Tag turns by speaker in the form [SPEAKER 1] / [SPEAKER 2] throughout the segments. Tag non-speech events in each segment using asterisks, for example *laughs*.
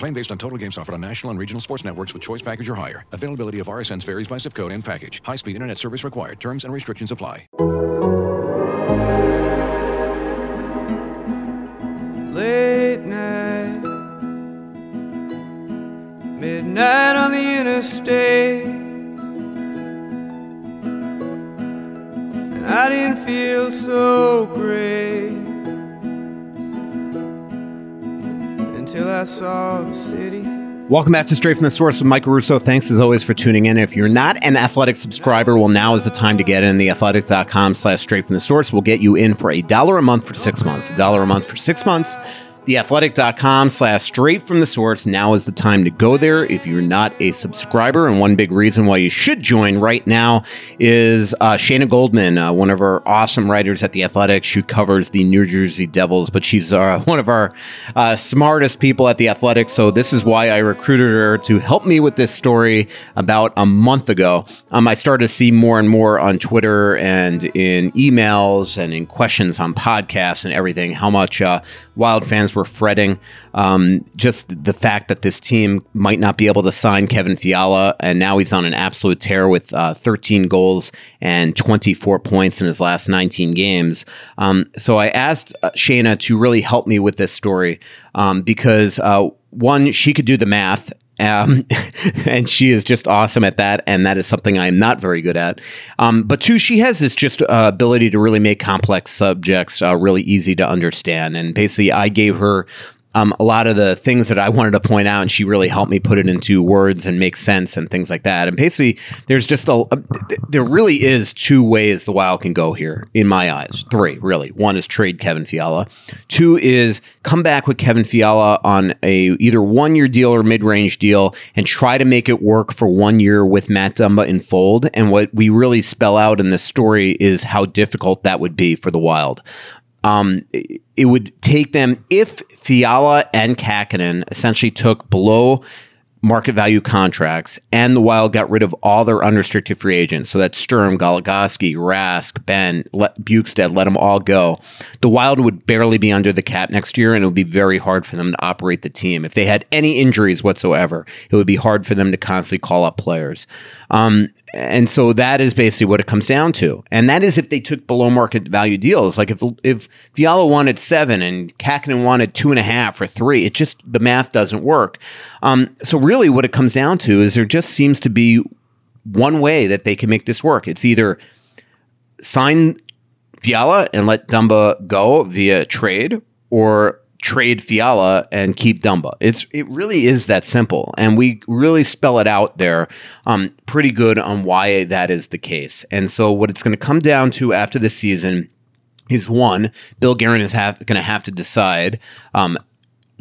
[SPEAKER 1] Claim based on total games offered on national and regional sports networks with choice package or higher. Availability of RSNs varies by zip code and package. High-speed internet service required. Terms and restrictions apply.
[SPEAKER 2] Late night, midnight on the interstate, and I didn't feel so great until I saw the city.
[SPEAKER 3] Welcome back to Straight from the Source with Michael Russo. Thanks as always for tuning in. If you're not an athletic subscriber, well, now is the time to get in. The athletic.com slash straight from the source will get you in for a dollar a month for six months. A dollar a month for six months. Theathletic.com slash straight from the source. Now is the time to go there if you're not a subscriber. And one big reason why you should join right now is uh, Shayna Goldman, uh, one of our awesome writers at The Athletic. She covers the New Jersey Devils, but she's uh, *laughs* one of our uh, smartest people at The Athletic. So this is why I recruited her to help me with this story about a month ago. Um, I started to see more and more on Twitter and in emails and in questions on podcasts and everything how much uh, Wild fans were fretting. Um, just the fact that this team might not be able to sign Kevin Fiala, and now he's on an absolute tear with uh, 13 goals and 24 points in his last 19 games. Um, so I asked uh, Shayna to really help me with this story um, because uh, one, she could do the math um, *laughs* and she is just awesome at that, and that is something I am not very good at. Um, but two, she has this just uh, ability to really make complex subjects uh, really easy to understand. And basically, I gave her um, a lot of the things that I wanted to point out, and she really helped me put it into words and make sense and things like that. And basically, there's just a, a there really is two ways the Wild can go here, in my eyes. Three, really. One is trade Kevin Fiala. Two is come back with Kevin Fiala on a either one year deal or mid range deal and try to make it work for one year with Matt Dumba in fold. And what we really spell out in this story is how difficult that would be for the Wild. Um, it would take them if Fiala and Kahkonen essentially took below market value contracts and the Wild got rid of all their unrestricted free agents. So that's Sturm, Goligoski, Rask, Benn, let, Bjugstad, let them all go. The Wild would barely be under the cap next year and it would be very hard for them to operate the team. If they had any injuries whatsoever, it would be hard for them to constantly call up players. Um, and so that is basically what it comes down to. And that is if they took below market value deals. Like if if Fiala wanted seven and Kahkonen wanted two and a half or three, it just the math doesn't work. Um, so really, what it comes down to is there just seems to be one way that they can make this work. It's either sign Fiala and let Dumba go via trade, or trade Fiala and keep Dumba. It's it really is that simple, and we really spell it out there, um, pretty good on why that is the case. And so, what it's going to come down to after the season is one, Bill Guerin is going to have to decide: um,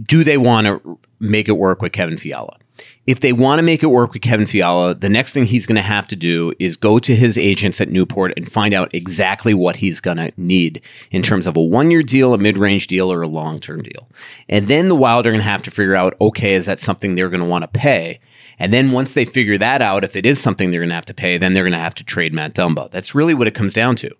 [SPEAKER 3] do they want to make it work with Kevin Fiala? If they want to make it work with Kevin Fiala, the next thing he's going to have to do is go to his agents at Newport and find out exactly what he's going to need in terms of a one year deal, a mid range deal, or a long term deal. And then the Wild are going to have to figure out okay, is that something they're going to want to pay? And then once they figure that out, if it is something they're going to have to pay, then they're going to have to trade Matt Dumba. That's really what it comes down to.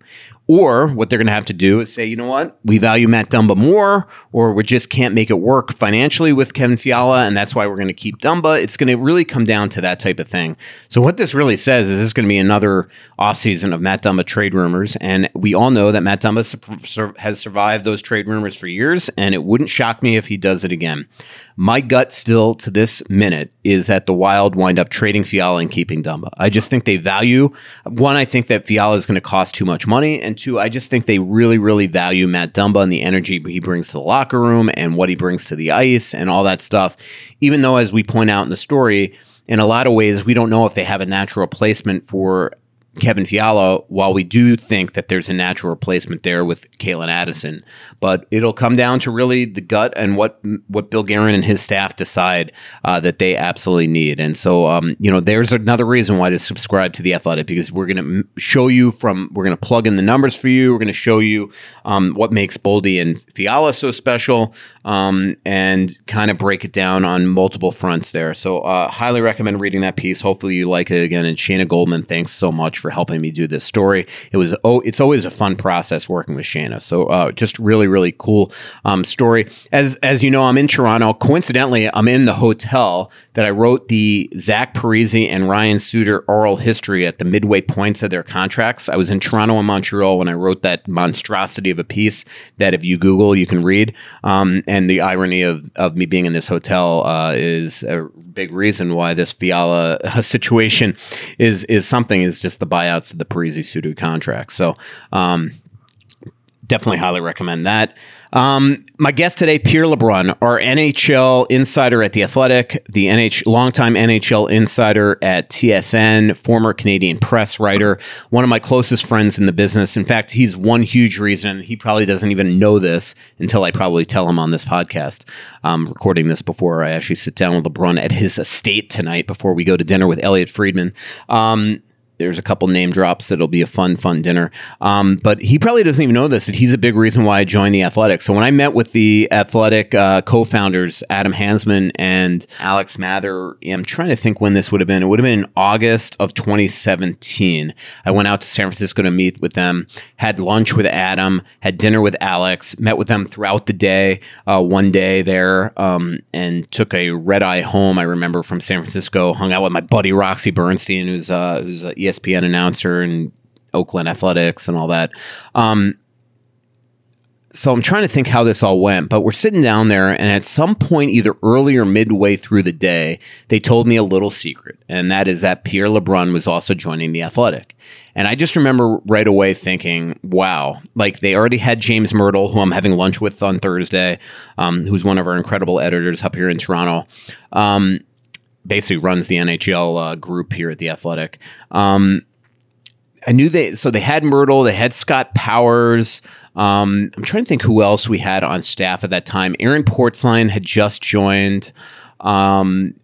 [SPEAKER 3] Or what they're going to have to do is say, you know what, we value Matt Dumba more, or we just can't make it work financially with Kevin Fiala, and that's why we're going to keep Dumba. It's going to really come down to that type of thing. So what this really says is this is going to be another offseason of Matt Dumba trade rumors, and we all know that Matt Dumba has survived those trade rumors for years, and it wouldn't shock me if he does it again. My gut still to this minute is that the Wild wind up trading Fiala and keeping Dumba. I just think they value one. I think that Fiala is going to cost too much money, and two, I just think they really, really value Matt Dumba and the energy he brings to the locker room and what he brings to the ice and all that stuff. Even though, as we point out in the story, in a lot of ways, we don't know if they have a natural replacement for Kevin Fiala, while we do think that there's a natural replacement there with Calen Addison, but it'll come down to really the gut and what what Bill Guerin and his staff decide uh, that they absolutely need. And so, um, you know, there's another reason why to subscribe to the Athletic because we're going to show you from we're going to plug in the numbers for you. We're going to show you um, what makes Boldy and Fiala so special, um, and kind of break it down on multiple fronts there. So, uh, highly recommend reading that piece. Hopefully, you like it again. And Shayna Goldman, thanks so much for helping me do this story. It was oh, it's always a fun process working with Shayna. So uh, just really really cool um, story. As as you know, I'm in Toronto. Coincidentally, I'm in the hotel that I wrote the Zach Parise and Ryan Suter oral history at the midway points of their contracts. I was in Toronto and Montreal when I wrote that monstrosity of a piece that if you Google you can read. Um, and the irony of of me being in this hotel uh, is a big reason why this Fiala *laughs* situation is is something is just the buyouts of the Parise Suter contract. So um, definitely highly recommend that. Um, my guest today, Pierre LeBrun, our NHL insider at The Athletic, the NH longtime NHL insider at TSN, former Canadian press writer, one of my closest friends in the business. In fact, he's one huge reason. He probably doesn't even know this until I probably tell him on this podcast. I'm recording this before I actually sit down with LeBrun at his estate tonight before we go to dinner with Elliotte Friedman. Um, there's a couple name drops. It'll be a fun, fun dinner. Um, but he probably doesn't even know this. That he's a big reason why I joined the Athletic. So when I met with the Athletic uh, co-founders Adam Hansmann and Alex Mather, I'm trying to think when this would have been. It would have been in August of 2017. I went out to San Francisco to meet with them. Had lunch with Adam. Had dinner with Alex. Met with them throughout the day. Uh, one day there, um, and took a red eye home. I remember from San Francisco. Hung out with my buddy Roxy Bernstein, who's uh, who's a ESPN announcer and Oakland Athletics and all that. Um, so I'm trying to think how this all went, but we're sitting down there, and at some point, either early or midway through the day, they told me a little secret, and that is that Pierre LeBrun was also joining the Athletic. And I just remember right away thinking, wow, like they already had James Mirtle, who I'm having lunch with on Thursday, um, who's one of our incredible editors up here in Toronto. Um, basically runs the NHL uh, group here at the Athletic. Um, I knew they so they had Mirtle, they had Scott Powers. Um, I'm trying to think who else we had on staff at that time. Aaron Portzline had just joined. Um,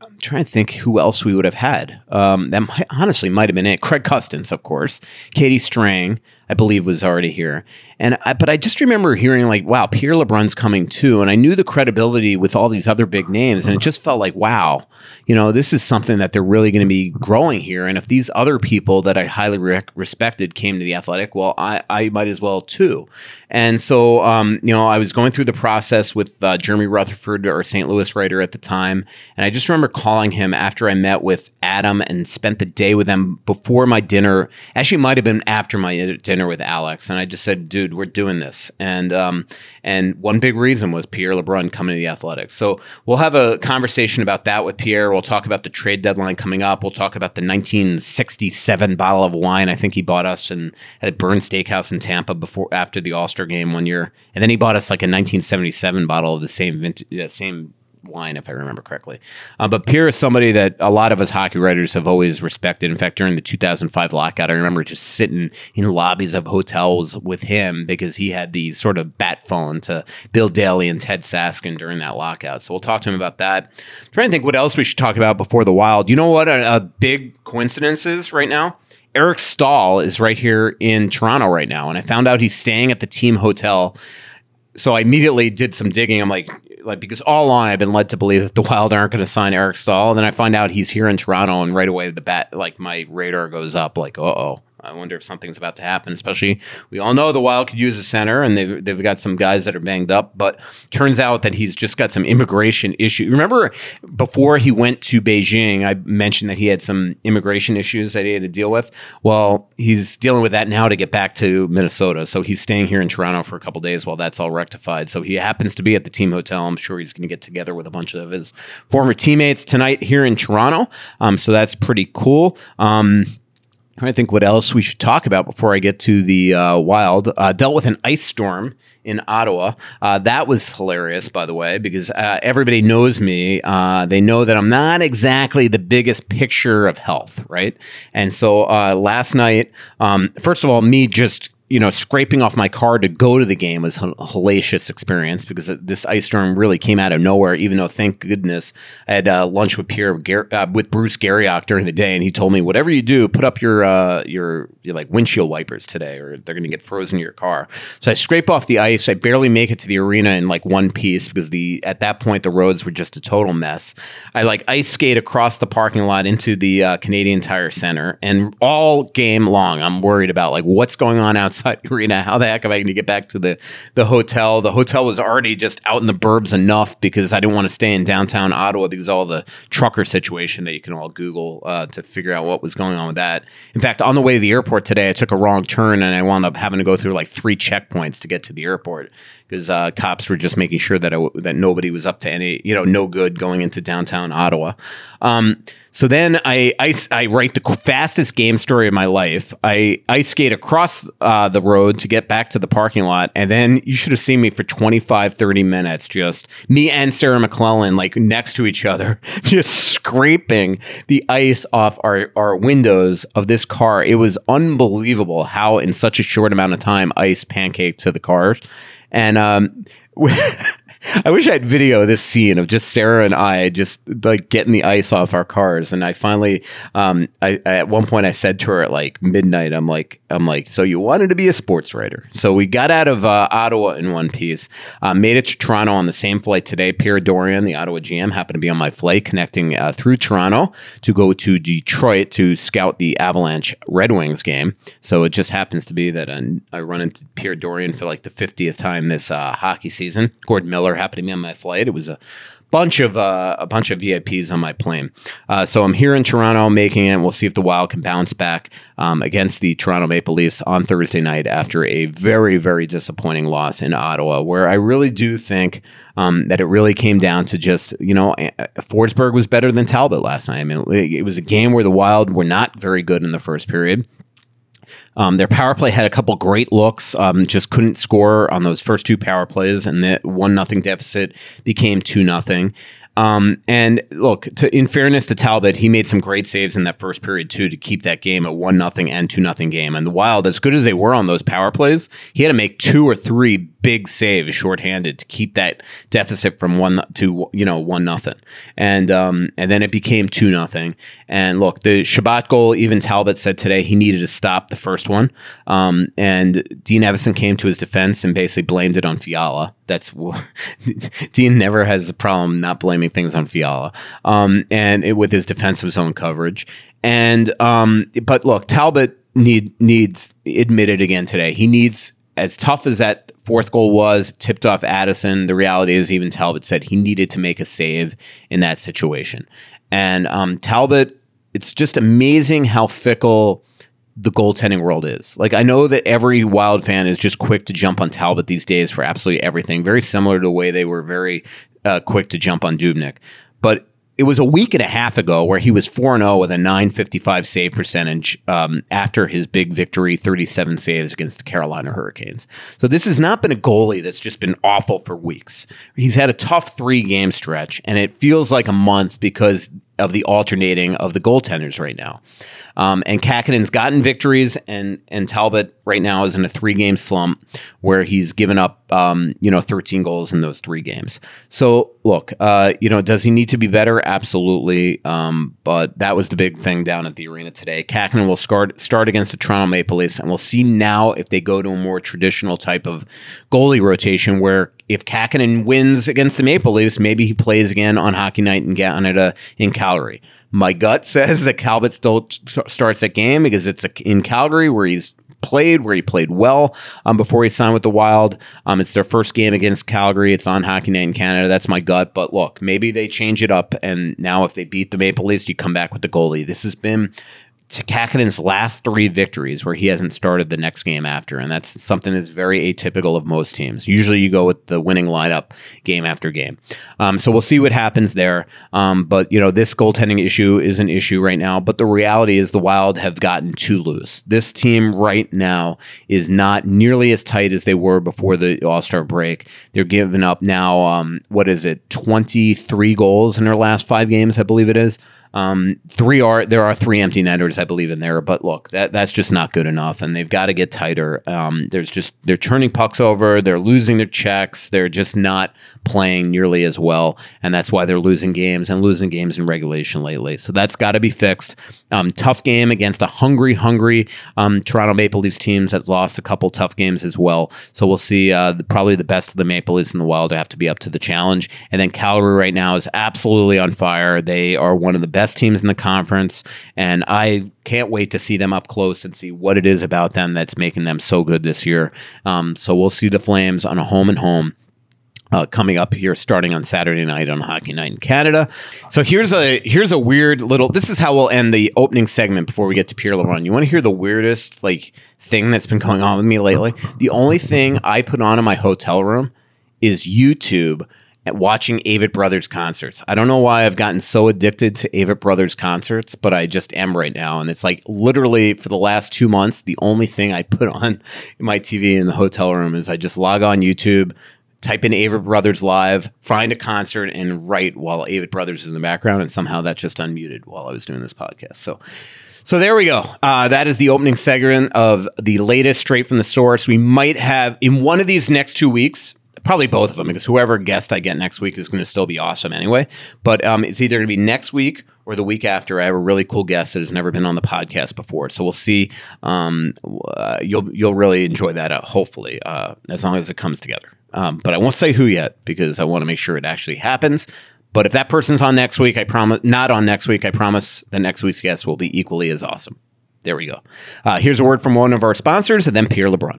[SPEAKER 3] I'm trying to think who else we would have had. Um, that might, honestly might have been it. Craig Custance, of course. Katie Strang, I believe, was already here. And I, but I just remember hearing like, wow, Pierre LeBrun's coming too, and I knew the credibility with all these other big names, and it just felt like, wow, you know, this is something that they're really going to be growing here. And if these other people that I highly re- respected came to the Athletic, well, I, I might as well too. And so, um, you know, I was going through the process with uh, Jeremy Rutherford, our St. Louis writer at the time, and I just remember calling him after I met with Adam and spent the day with them before my dinner. Actually, might have been after my dinner with Alex, and I just said, "Dude, we're doing this." And um, and one big reason was Pierre LeBrun coming to the Athletics. So we'll have a conversation about that with Pierre. We'll talk about the trade deadline coming up. We'll talk about the 1967 bottle of wine I think he bought us and at Bern Steakhouse in Tampa before after the All Star game one year, and then he bought us like a 1977 bottle of the same vintage, same line, if I remember correctly. Uh, but Pierre is somebody that a lot of us hockey writers have always respected. In fact, during the 2005 lockout, I remember just sitting in lobbies of hotels with him because he had the sort of bat phone to Bill Daly and Ted Saskin during that lockout. So we'll talk to him about that. I'm trying to think what else we should talk about before the Wild. You know what a, a big coincidence is right now? Eric Staal is right here in Toronto right now, and I found out he's staying at the team hotel. So I immediately did some digging. I'm like, like because all along I've been led to believe that the Wild aren't going to sign Eric Staal, and then I find out he's here in Toronto, and right away the bat, like my radar goes up, like, uh oh, I wonder if something's about to happen. Especially, we all know the Wild could use a center, and they've they've got some guys that are banged up. But turns out that he's just got some immigration issue. Remember, before he went to Beijing, I mentioned that he had some immigration issues that he had to deal with. Well, he's dealing with that now to get back to Minnesota. So he's staying here in Toronto for a couple days while that's all rectified. So he happens to be at the team hotel. I'm sure he's going to get together with a bunch of his former teammates tonight here in Toronto. Um, so that's pretty cool. Um, I think what else we should talk about before I get to the uh, wild. Uh, dealt with an ice storm in Ottawa. Uh, that was hilarious, by the way, because uh, everybody knows me. Uh, they know that I'm not exactly the biggest picture of health, right? And so uh, last night, um, first of all, me just you know, scraping off my car to go to the game was a hellacious experience because this ice storm really came out of nowhere. Even though, thank goodness, I had uh, lunch with Pierre uh, with Bruce Garrioch during the day, and he told me, whatever you do, put up your uh, your, your like windshield wipers today, or they're going to get frozen in your car. So I scrape off the ice. I barely make it to the arena in like one piece because the at that point the roads were just a total mess. I like ice skate across the parking lot into the uh, Canadian Tire Center, and all game long, I'm worried about like what's going on outside outside arena. How the heck am I going to get back to the the hotel? The hotel was already just out in the burbs enough because I didn't want to stay in downtown Ottawa because all the trucker situation that you can all Google uh, to figure out what was going on with that. In fact, on the way to the airport today, I took a wrong turn and I wound up having to go through like three checkpoints to get to the airport because uh, cops were just making sure that I, that nobody was up to any you know no good going into downtown Ottawa. Um, so then I, I, I write the fastest game story of my life. I ice skate across uh, the road to get back to the parking lot. And then you should have seen me for 25, 30 minutes, just me and Sarah McLellan like next to each other, *laughs* just scraping the ice off our, our windows of this car. It was unbelievable how in such a short amount of time ice pancaked to the cars. And um, *laughs* I wish I had video of this scene of just Sarah and I just like getting the ice off our cars. And I finally, um, I, I, at one point I said to her at like midnight, I'm like, I'm like, so you wanted to be a sports writer. So we got out of uh, Ottawa in one piece, uh, made it to Toronto on the same flight today. Pierre Dorion, the Ottawa GM, happened to be on my flight connecting uh, through Toronto to go to Detroit to scout the Avalanche Red Wings game. So it just happens to be that uh, I run into Pierre Dorion for like the 50th time this uh, hockey season. Gordon Miller happened to me on my flight. It was a bunch of uh, a bunch of VIPs on my plane. Uh, so I'm here in Toronto making it. We'll see if the Wild can bounce back um, against the Toronto Maple Leafs on Thursday night after a very very disappointing loss in Ottawa, where I really do think um, that it really came down to just you know Forsberg was better than Talbot last night. I mean it was a game where the Wild were not very good in the first period. Um, their power play had a couple great looks, um, just couldn't score on those first two power plays, and that one nothing deficit became two nothing. Um, and look, to, in fairness to Talbot, he made some great saves in that first period too to keep that game a one nothing and two nothing game. And the Wild, as good as they were on those power plays, he had to make two or three big saves shorthanded to keep that deficit from one to you know one nothing, and um, and then it became two nothing. And look, the Chabot goal, even Talbot said today he needed to stop the first one, um, and Dean Evason came to his defense and basically blamed it on Fiala. That's *laughs* Dean never has a problem not blaming things on Fiala, um, and it, with his defensive zone coverage. And um, but look, Talbot need needs admitted again today. He needs as tough as that fourth goal was, tipped off Addison. The reality is, even Talbot said he needed to make a save in that situation. And um, Talbot, it's just amazing how fickle the goaltending world is. Like, I know that every Wild fan is just quick to jump on Talbot these days for absolutely everything, very similar to the way they were very uh, quick to jump on Dubnyk. But it was a week and a half ago where he was 4 0 with a 955 save percentage um, after his big victory, 37 saves against the Carolina Hurricanes. So this has not been a goalie that's just been awful for weeks. He's had a tough three game stretch, and it feels like a month because of the alternating of the goaltenders right now. Um, and Kahkonen's gotten victories, and and Talbot right now is in a three game slump where he's given up, um, you know, 13 goals in those three games. So look, uh, you know, does he need to be better? Absolutely. Um, but that was the big thing down at the arena today. Kahkonen will start start against the Toronto Maple Leafs, and we'll see now if they go to a more traditional type of goalie rotation where if Kahkonen wins against the Maple Leafs, maybe he plays again on Hockey Night in Canada in Calgary. My gut *laughs* says that Talbot still t- starts that game because it's in Calgary where he's played, where he played well um, before he signed with the Wild. Um, it's their first game against Calgary. It's on Hockey Night in Canada. That's my gut. But look, maybe they change it up. And now if they beat the Maple Leafs, you come back with the goalie. This has been Kahkonen's last three victories where he hasn't started the next game after. And that's something that's very atypical of most teams. Usually you go with the winning lineup game after game. Um, so we'll see what happens there. Um, but, you know, this goaltending issue is an issue right now. But the reality is the Wild have gotten too loose. This team right now is not nearly as tight as they were before the All Star break. They're giving up now, um, what is it, 23 goals in their last five games, I believe it is. Um, three are there are three empty netters, I believe, in there. But look, that that's just not good enough, and they've got to get tighter. Um, there's just they're turning pucks over, they're losing their checks, they're just not playing nearly as well, and that's why they're losing games and losing games in regulation lately. So that's got to be fixed. Um, tough game against a hungry, hungry um, Toronto Maple Leafs teams that lost a couple tough games as well. So we'll see. Uh, the, probably the best of the Maple Leafs in the Wild have to be up to the challenge, and then Calgary right now is absolutely on fire. They are one of the best best teams in the conference, and I can't wait to see them up close and see what it is about them that's making them so good this year. Um, so we'll see the Flames on a home and home. Uh, coming up here starting on Saturday night on Hockey Night in Canada. So here's a here's a weird little this is how we'll end the opening segment before we get to Pierre LeBrun. You want to hear the weirdest like thing that's been going on with me lately? The only thing I put on in my hotel room is YouTube at watching Avett Brothers concerts. I don't know why I've gotten so addicted to Avett Brothers concerts, but I just am right now. And it's like literally for the last two months, the only thing I put on *laughs* my TV in the hotel room is I just log on YouTube, type in Avett Brothers live, find a concert, and write while Avett Brothers is in the background. And somehow that just unmuted while I was doing this podcast. So. So there we go. Uh, that is the opening segment of the latest straight from the source. We might have in one of these next two weeks probably both of them because whoever guest I get next week is going to still be awesome anyway. But um, it's either going to be next week or the week after. I have a really cool guest that has never been on the podcast before, so we'll see. Um, uh, you'll you'll really enjoy that. Uh, hopefully, uh, as long as it comes together. Um, but I won't say who yet because I want to make sure it actually happens. But if that person's on next week, I promise not on next week. I promise the next week's guest will be equally as awesome. There we go. Uh, here's a word from one of our sponsors, and then Pierre LeBrun.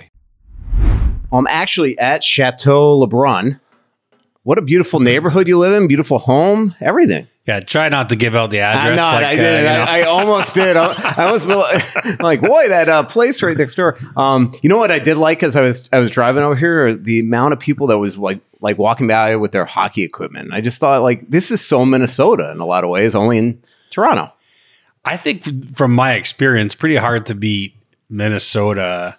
[SPEAKER 3] I'm actually at Chateau LeBrun. What a beautiful neighborhood you live in, beautiful home, everything.
[SPEAKER 4] Yeah, try not to give out the address.
[SPEAKER 3] I know,
[SPEAKER 4] like,
[SPEAKER 3] I did.
[SPEAKER 4] uh, you know.
[SPEAKER 3] I, I almost did. I, I almost *laughs* feel like, boy, that uh, place right next door. Um, you know what I did like as I was I was driving over here, the amount of people that was like like walking by with their hockey equipment. I just thought like this is so Minnesota in a lot of ways, only in Toronto.
[SPEAKER 4] I think from my experience, pretty hard to beat Minnesota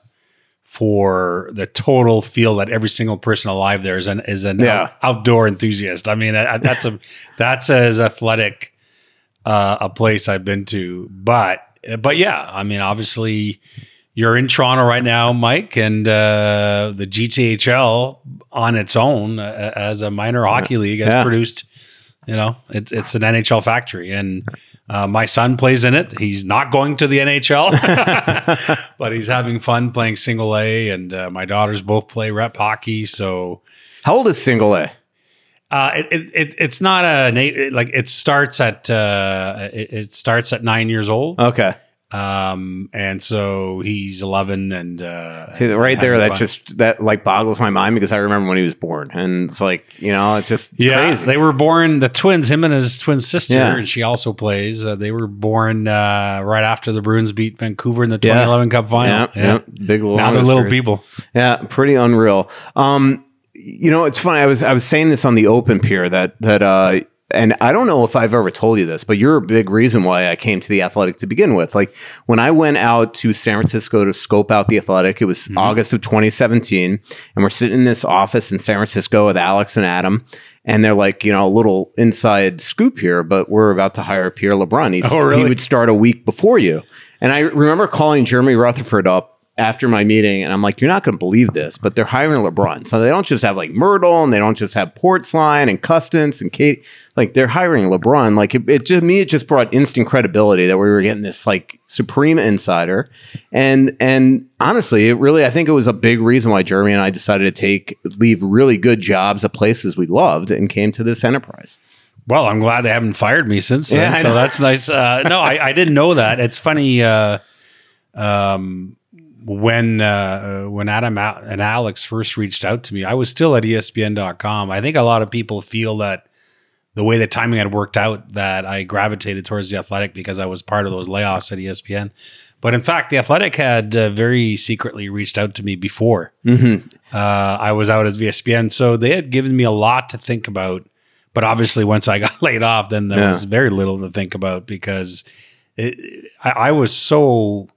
[SPEAKER 4] for the total feel that every single person alive there is an is an
[SPEAKER 3] Yeah.
[SPEAKER 4] out- outdoor enthusiast. I mean, I, I- that's a *laughs* that's as athletic uh, a place I've been to. But but yeah, I mean, obviously you're in Toronto right now, Mike, and uh, the GTHL on its own uh, as a minor hockey league has
[SPEAKER 3] Yeah.
[SPEAKER 4] produced. You know, it's it's an NHL factory, and uh, my son plays in it. He's not going to the NHL, *laughs* but he's having fun playing single A, and uh, my daughters both play rep hockey. So
[SPEAKER 3] How old is single A?
[SPEAKER 4] uh, it, it, it it's not a like it starts at uh, it, it starts at nine years old,
[SPEAKER 3] Okay.
[SPEAKER 4] Um, and so he's eleven, and uh,
[SPEAKER 3] See right there, that
[SPEAKER 4] fun.
[SPEAKER 3] just that like boggles my mind because I remember when he was born, and it's like you know, it's just it's
[SPEAKER 4] yeah,
[SPEAKER 3] crazy.
[SPEAKER 4] they were born the twins, him and his twin sister,
[SPEAKER 3] Yeah.
[SPEAKER 4] and she also plays. Uh, they were born uh, right after the Bruins beat Vancouver in the
[SPEAKER 3] Yeah.
[SPEAKER 4] 2011 Cup final.
[SPEAKER 3] yeah, yeah, big.
[SPEAKER 4] Now they're little people.
[SPEAKER 3] Yeah, pretty unreal. Um, you know, it's funny. I was I was saying this on the open pier that that uh, and I don't know if I've ever told you this, but you're a big reason why I came to the Athletic to begin with. Like when I went out to San Francisco to scope out the Athletic, it was mm-hmm. August of 2017, and we're sitting in this office in San Francisco with Alex and Adam. And they're like, you know, a little inside scoop here, but we're about to hire Pierre LeBrun. He's,
[SPEAKER 4] Oh, really?
[SPEAKER 3] He would start a week before you. And I remember calling Jeremy Rutherford up after my meeting, and I'm like, you're not going to believe this, but they're hiring LeBrun. So they don't just have like Mirtle, and they don't just have Portzline and Custance and Kate. Like they're hiring LeBrun. Like it, it to me, it just brought instant credibility that we were getting this like supreme insider. And and honestly, it really, I think it was a big reason why Jeremy and I decided to take leave really good jobs at places we loved and came to this enterprise.
[SPEAKER 4] Well, I'm glad they haven't fired me since then.
[SPEAKER 3] Yeah,
[SPEAKER 4] so that's nice. Uh, no, I, I didn't know that. It's funny. Uh, um, when uh, when Adam and Alex first reached out to me, I was still at ESPN.com. I think a lot of people feel that the way the timing had worked out, that I gravitated towards the Athletic because I was part of those layoffs at ESPN. But in fact, the Athletic had uh, very secretly reached out to me before uh, I was out at ESPN, so they had given me a lot to think about. But obviously, once I *laughs* got laid off, then there
[SPEAKER 3] Yeah.
[SPEAKER 4] was very little to think about because it, I, I was so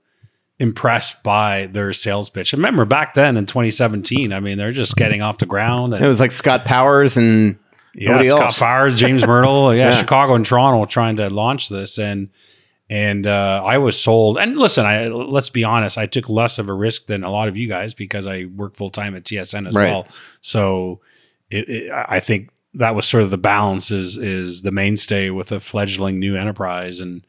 [SPEAKER 4] impressed by their sales pitch. I remember back then in 2017, I mean, they're just getting off the ground. And
[SPEAKER 3] It was like Scott Powers and
[SPEAKER 4] yeah, Scott
[SPEAKER 3] else.
[SPEAKER 4] Powers, James *laughs* Mirtle, yeah,
[SPEAKER 3] Yeah.
[SPEAKER 4] Chicago and Toronto trying to launch this, and and uh, I was sold. And listen, I let's be honest, I took less of a risk than a lot of you guys because I work full time at TSN as
[SPEAKER 3] Right.
[SPEAKER 4] well. So it, it, I think that was sort of the balance is is the mainstay with a fledgling new enterprise and.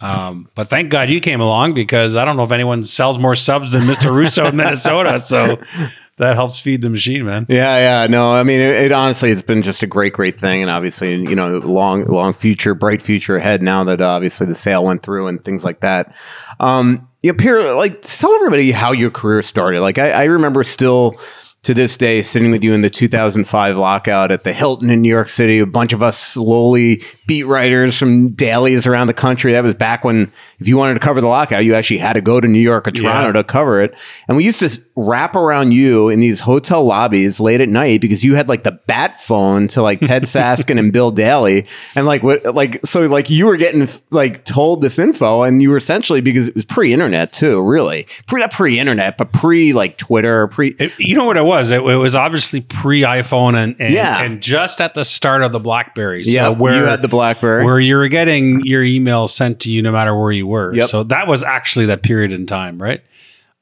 [SPEAKER 4] Um, but thank God you came along because I don't know if anyone sells more subs than Mr. Russo in Minnesota. So *laughs* that helps feed the machine, man.
[SPEAKER 3] Yeah, yeah. No, I mean, it, it honestly, it's been just a great, great thing, and obviously, you know, long, long future, bright future ahead. Now that uh, obviously the sale went through and things like that. Um, yeah, Pierre, like, tell everybody how your career started. Like, I, I remember still to this day sitting with you in the 2005 lockout at the Hilton in New York City. A bunch of us slowly beat writers from dailies around the country. That was back when, if you wanted to cover the lockout, you actually had to go to New York or Toronto
[SPEAKER 4] Yeah.
[SPEAKER 3] to cover it. And we used to wrap around you in these hotel lobbies late at night because you had like the bat phone to like Ted *laughs* Saskin and Bill Daly. And like what like so like you were getting like told this info and you were essentially because it was pre-internet too, really. Pre not pre-internet, but pre like Twitter, pre
[SPEAKER 4] you know what it was? It, it was obviously pre iPhone and and,
[SPEAKER 3] Yeah.
[SPEAKER 4] and just at the start of the BlackBerry. So
[SPEAKER 3] Yeah,
[SPEAKER 4] where
[SPEAKER 3] you had the BlackBerry.
[SPEAKER 4] where you were getting your email sent to you no matter where you were.
[SPEAKER 3] Yep.
[SPEAKER 4] So that was actually that period in time, right?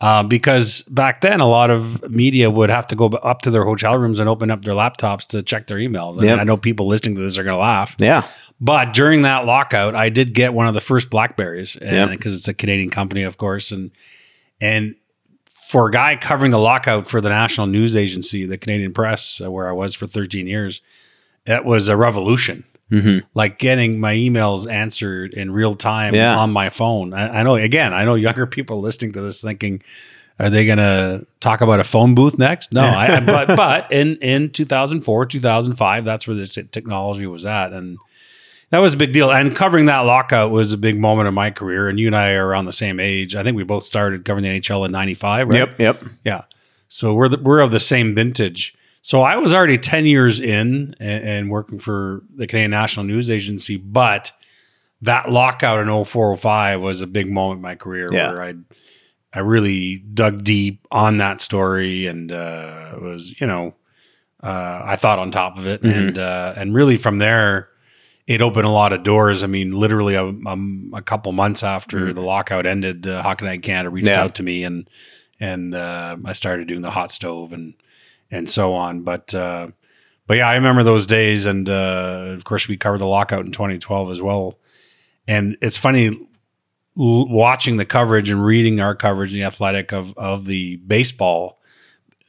[SPEAKER 4] Um, because back then, a lot of media would have to go up to their hotel rooms and open up their laptops to check their emails. And
[SPEAKER 3] Yep.
[SPEAKER 4] I know people listening to this are going to laugh.
[SPEAKER 3] Yeah.
[SPEAKER 4] But during that lockout, I did get one of the first Blackberries,
[SPEAKER 3] Yep.
[SPEAKER 4] because it's a Canadian company, of course, and and for a guy covering the lockout for the national news agency, the Canadian Press, uh, where I was for 13 years, that was a revolution.
[SPEAKER 3] Mm-hmm.
[SPEAKER 4] Like getting my emails answered in real time
[SPEAKER 3] Yeah.
[SPEAKER 4] on my phone. I, I know, again, I know younger people listening to this thinking, are they going to talk about a phone booth next? No, I, but *laughs* but in in 2004, 2005, that's where the technology was at, and that was a big deal. And covering that lockout was a big moment in my career. And you and I are around the same age. I think we both started covering the NHL in '95, right?
[SPEAKER 3] Yep, yep.
[SPEAKER 4] Yeah. So we're the, we're of the same vintage. So I was already 10 years in and, and working for the Canadian National News Agency, but that lockout in 0405 was a big moment in my career
[SPEAKER 3] Yeah.
[SPEAKER 4] where I'd I really dug deep on that story and uh, was, you know, uh, I thought on top of it, and uh, and really from there, it opened a lot of doors. I mean, literally a, um, a couple months after the lockout ended, uh, Hockey Night Canada reached
[SPEAKER 3] Yeah.
[SPEAKER 4] out to me, and and uh, I started doing the hot stove and and so on. But uh, but yeah, I remember those days, and uh, of course we covered the lockout in 2012 as well. And it's funny l- watching the coverage and reading our coverage in the athletic of of the baseball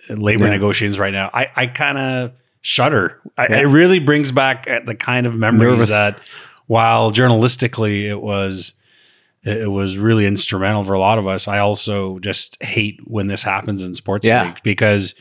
[SPEAKER 4] labor
[SPEAKER 3] Yeah.
[SPEAKER 4] negotiations right now. I I kind of shudder. I,
[SPEAKER 3] Yeah.
[SPEAKER 4] It really brings back the kind of memories
[SPEAKER 3] Nervous.
[SPEAKER 4] that while journalistically it was it was really instrumental for a lot of us. I also just hate when this happens in sports
[SPEAKER 3] Yeah.
[SPEAKER 4] league because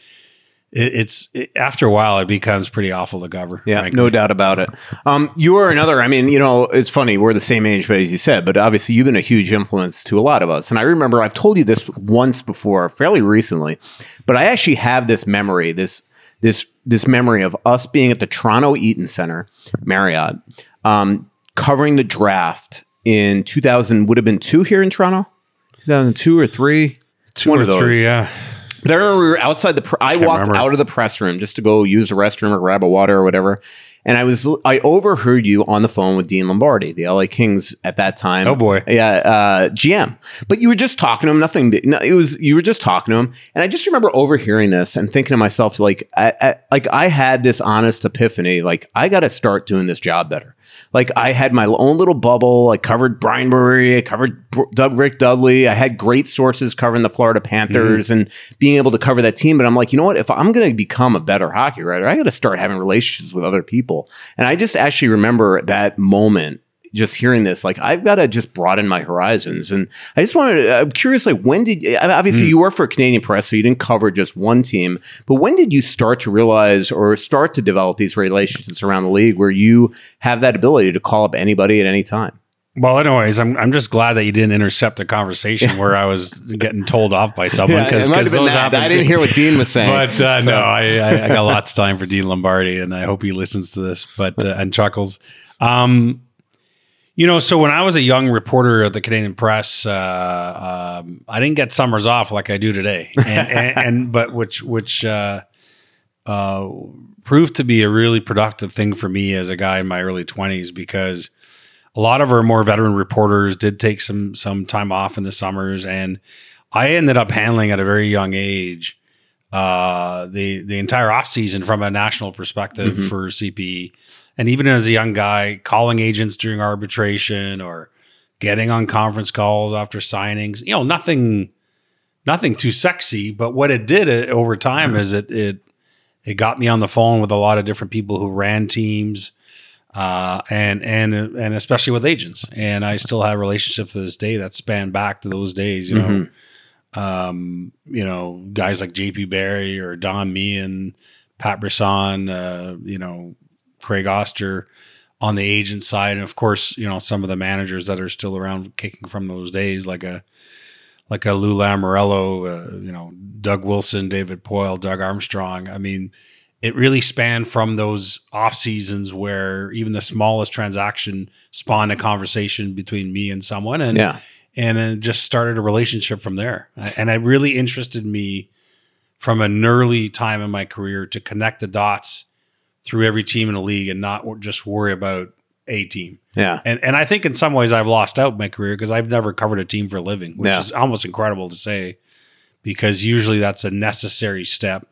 [SPEAKER 4] it, it's it, after a while it becomes pretty awful to cover.
[SPEAKER 3] Yeah,
[SPEAKER 4] frankly.
[SPEAKER 3] no doubt about it. Um, you are another. I mean, you know, it's funny. We're the same age, but as you said, but obviously you've been a huge influence to a lot of us. And I remember I've told you this once before, fairly recently, but I actually have this memory, this this this memory of us being at the Toronto Eaton Center, Marriott, um, covering the draft in 2000. Would have been two here in Toronto, 2002 or three.
[SPEAKER 4] two or
[SPEAKER 3] of those.
[SPEAKER 4] three. Yeah,
[SPEAKER 3] But I remember we were outside the. Pr- I
[SPEAKER 4] Can't
[SPEAKER 3] walked
[SPEAKER 4] remember.
[SPEAKER 3] out of the press room just to go use the restroom or grab a water or whatever, and I was I overheard you on the phone with Dean Lombardi, the LA Kings at that time.
[SPEAKER 4] Oh, boy.
[SPEAKER 3] yeah, uh, GM. But you were just talking to him. Nothing. No, it was you were just talking to him, and I just remember overhearing this and thinking to myself, like, I, I, like I had this honest epiphany, like I got to start doing this job better. Like I had my own little bubble. I covered Brian Murray. I covered Doug Rick Dudley. I had great sources covering the Florida Panthers mm-hmm. and being able to cover that team. But I'm like, you know what? If I'm going to become a better hockey writer, I got to start having relationships with other people. And I just actually remember that moment. Just hearing this, like I've got to just broaden my horizons, and I just wanted. I'm curious, like when did obviously you work for Canadian Press, so you didn't cover just one team, but when did you start to realize or start to develop these relationships around the league where you have that ability to call up anybody at any time?
[SPEAKER 4] Well, anyways, I'm I'm just glad that you didn't intercept a conversation where I was *laughs* getting told off by someone because
[SPEAKER 3] it might have been
[SPEAKER 4] those
[SPEAKER 3] that. I didn't hear what Dean was saying. *laughs*
[SPEAKER 4] But uh, no, I, I, I got lots of time for Dean Lombardi, and I hope he listens to this. But uh, and chuckles. Um, you know, so when I was a young reporter at the Canadian Press, uh, um, I didn't get summers off like I do today, and, and, *laughs* and but which which uh, uh, proved to be a really productive thing for me as a guy in my early twenties because a lot of our more veteran reporters did take some some time off in the summers, and I ended up handling at a very young age uh, the the entire off season from a national perspective
[SPEAKER 3] Mhm.
[SPEAKER 4] for CPE, and even as a young guy, calling agents during arbitration or getting on conference calls after signings. You know, nothing nothing too sexy, but what it did uh, over time is it it it got me on the phone with a lot of different people who ran teams uh, and and and especially with agents. And I still have relationships to this day that span back to those days. You know, um, you know, guys like J.P. Barry or Don Meehan, Pat Brisson, uh, you know, Craig Oster on the agent side, and of course, you know, some of the managers that are still around kicking from those days, like a like a Lou Lamoriello, uh, you know, Doug Wilson, David Poile, Doug Armstrong. I mean, it really spanned from those off seasons where even the smallest transaction spawned a conversation between me and someone, and
[SPEAKER 3] Yeah.
[SPEAKER 4] and it just started a relationship from there. And it really interested me from an early time in my career to connect the dots through every team in the league and not just worry about a team.
[SPEAKER 3] Yeah.
[SPEAKER 4] And and I think in some ways I've lost out my career because I've never covered a team for a living, which
[SPEAKER 3] Yeah.
[SPEAKER 4] is almost incredible to say because usually that's a necessary step.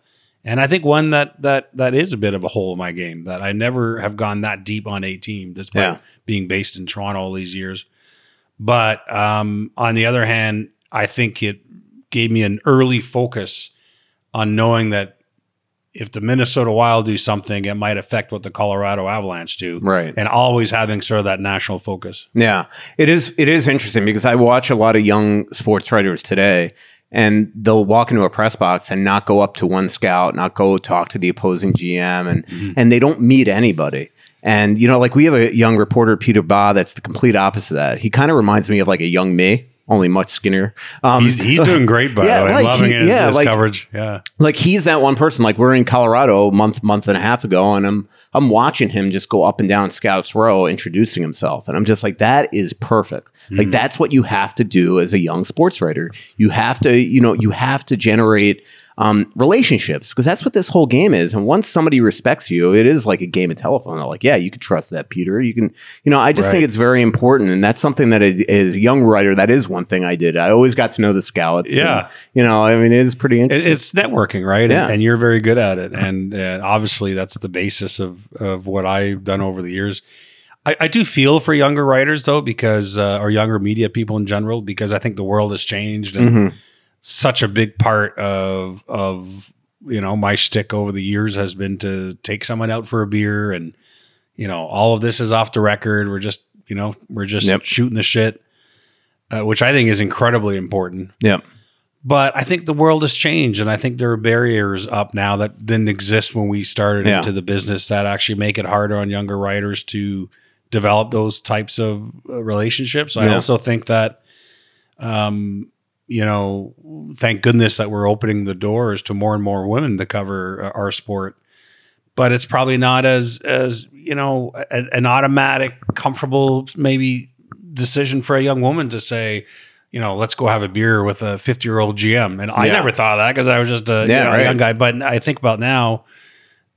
[SPEAKER 4] And I think one that that that is a bit of a hole in my game that I never have gone that deep on a team despite
[SPEAKER 3] Yeah.
[SPEAKER 4] being based in Toronto all these years. But um, on the other hand, I think it gave me an early focus on knowing that if the Minnesota Wild do something, it might affect what the Colorado Avalanche do.
[SPEAKER 3] Right.
[SPEAKER 4] And always having sort of that national focus.
[SPEAKER 3] Yeah, it is. It is interesting because I watch a lot of young sports writers today, and they'll walk into a press box and not go up to one scout, not go talk to the opposing GM, and mm-hmm. and they don't meet anybody. And you know, like we have a young reporter, Peter Baugh, that's the complete opposite of that. He kind of reminds me of like a young me only much skinnier. Um,
[SPEAKER 4] He's, he's doing *laughs* great, by
[SPEAKER 3] Yeah,
[SPEAKER 4] the way.
[SPEAKER 3] like,
[SPEAKER 4] Loving
[SPEAKER 3] he-
[SPEAKER 4] his,
[SPEAKER 3] yeah,
[SPEAKER 4] his
[SPEAKER 3] like-
[SPEAKER 4] coverage. Yeah.
[SPEAKER 3] like he's that one person. Like we're in Colorado a month, month and a half ago, and I'm I'm watching him just go up and down Scouts Row introducing himself, and I'm just like, that is perfect. Like that's what you have to do as a young sports writer. You have to, you know, you have to generate um, relationships because that's what this whole game is. And once somebody respects you, it is like a game of telephone. They're like, yeah, you can trust that, Peter. You can, you know, I just think it's very important, and that's something that is, as a young writer, that is one thing I did. I always got to know the scouts. and,
[SPEAKER 4] Yeah.
[SPEAKER 3] you know, I mean, it is pretty interesting.
[SPEAKER 4] it's networking, right?
[SPEAKER 3] Yeah.
[SPEAKER 4] And, and you're very good at it. And uh, obviously, that's the basis of, of what I've done over the years. I, I do feel for younger writers, though, because, uh, or younger media people in general, because I think the world has changed. And
[SPEAKER 3] Mhm.
[SPEAKER 4] Such a big part of, of, you know, my shtick over the years has been to take someone out for a beer. And, you know, all of this is off the record. We're just, you know, we're just
[SPEAKER 3] Yep.
[SPEAKER 4] shooting the shit, uh, which I think is incredibly important
[SPEAKER 3] yeah.
[SPEAKER 4] but I think the world has changed, and I think there are barriers up now that didn't exist when we started
[SPEAKER 3] Yeah.
[SPEAKER 4] into the business that actually make it harder on younger writers to develop those types of uh, relationships. I
[SPEAKER 3] Yeah.
[SPEAKER 4] also think that, um, you know, thank goodness that we're opening the doors to more and more women to cover uh, our sport. But it's probably not as as you know a, an automatic, comfortable maybe decision for a young woman to say, you know, let's go have a beer with a 50 year old GM. And I
[SPEAKER 3] Yeah.
[SPEAKER 4] never thought of that because I was just a, you
[SPEAKER 3] Yeah,
[SPEAKER 4] know, a
[SPEAKER 3] right.
[SPEAKER 4] young guy. But I think about now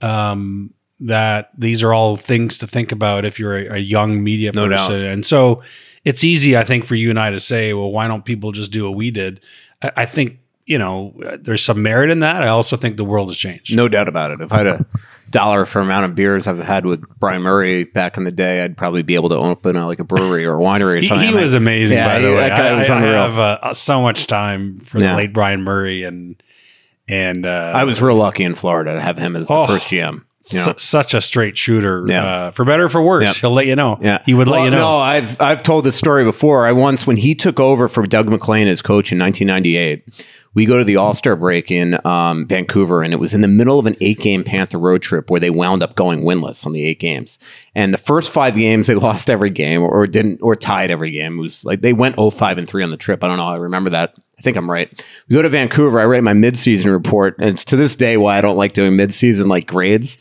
[SPEAKER 4] um, that these are all things to think about if you're a, a young media
[SPEAKER 3] No doubt.
[SPEAKER 4] person. And so it's easy, I think, for you and I to say, well, why don't people just do what we did? I, I think, you know, there's some merit in that. I also think the world has changed.
[SPEAKER 3] No doubt about it. If I had a dollar for amount of beers I've had with Brian Murray back in the day, I'd probably be able to open a, like a brewery or a winery or
[SPEAKER 4] He,
[SPEAKER 3] something.
[SPEAKER 4] he was amazing,
[SPEAKER 3] Yeah,
[SPEAKER 4] by the
[SPEAKER 3] he-
[SPEAKER 4] way.
[SPEAKER 3] that guy
[SPEAKER 4] I,
[SPEAKER 3] was
[SPEAKER 4] I- I
[SPEAKER 3] unreal.
[SPEAKER 4] have uh, so much time for
[SPEAKER 3] Yeah.
[SPEAKER 4] the late Brian Murray and and uh,
[SPEAKER 3] I was real lucky in Florida to have him as the
[SPEAKER 4] Oh.
[SPEAKER 3] first GM. You know?
[SPEAKER 4] su- such a straight shooter.
[SPEAKER 3] Yeah.
[SPEAKER 4] Uh, for better or for worse,
[SPEAKER 3] Yeah.
[SPEAKER 4] he'll let you know.
[SPEAKER 3] Yeah,
[SPEAKER 4] he would let you know.
[SPEAKER 3] No, I've I've told this story before. I once when he took over for Doug MacLean as coach in 1998. We go to the All Star break in um, Vancouver, and it was in the middle of an eight game Panther road trip where they wound up going winless on the eight games. And the first five games, they *laughs* lost every game or didn't or tied every game. It was like they went 0-5 and three on the trip. I don't know. I remember that. I think I'm right. We go to Vancouver. I write my midseason report, and it's to this day why I don't like doing midseason like grades.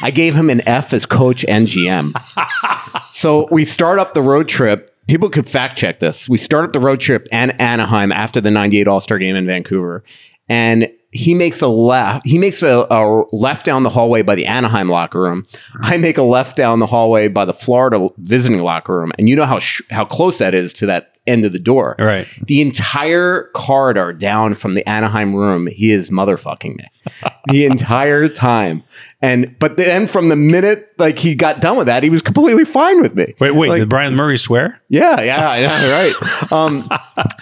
[SPEAKER 3] I gave him an F as coach and GM. *laughs* So we start up the road trip. People could fact check this. We start up the road trip and Anaheim after the 98 All Star game in Vancouver. And he makes a left. He makes a, a left down the hallway by the Anaheim locker room. I make a left down the hallway by the Florida visiting locker room. And you know how sh- how close that is to that end of the door.
[SPEAKER 4] Right.
[SPEAKER 3] The entire corridor down from the Anaheim room, he is motherfucking me *laughs* the entire time. And but then from the minute like he got done with that, he was completely fine with me.
[SPEAKER 4] Wait, wait.
[SPEAKER 3] Like,
[SPEAKER 4] did Brian Murray swear?
[SPEAKER 3] yeah, yeah, yeah, *laughs* right. Um,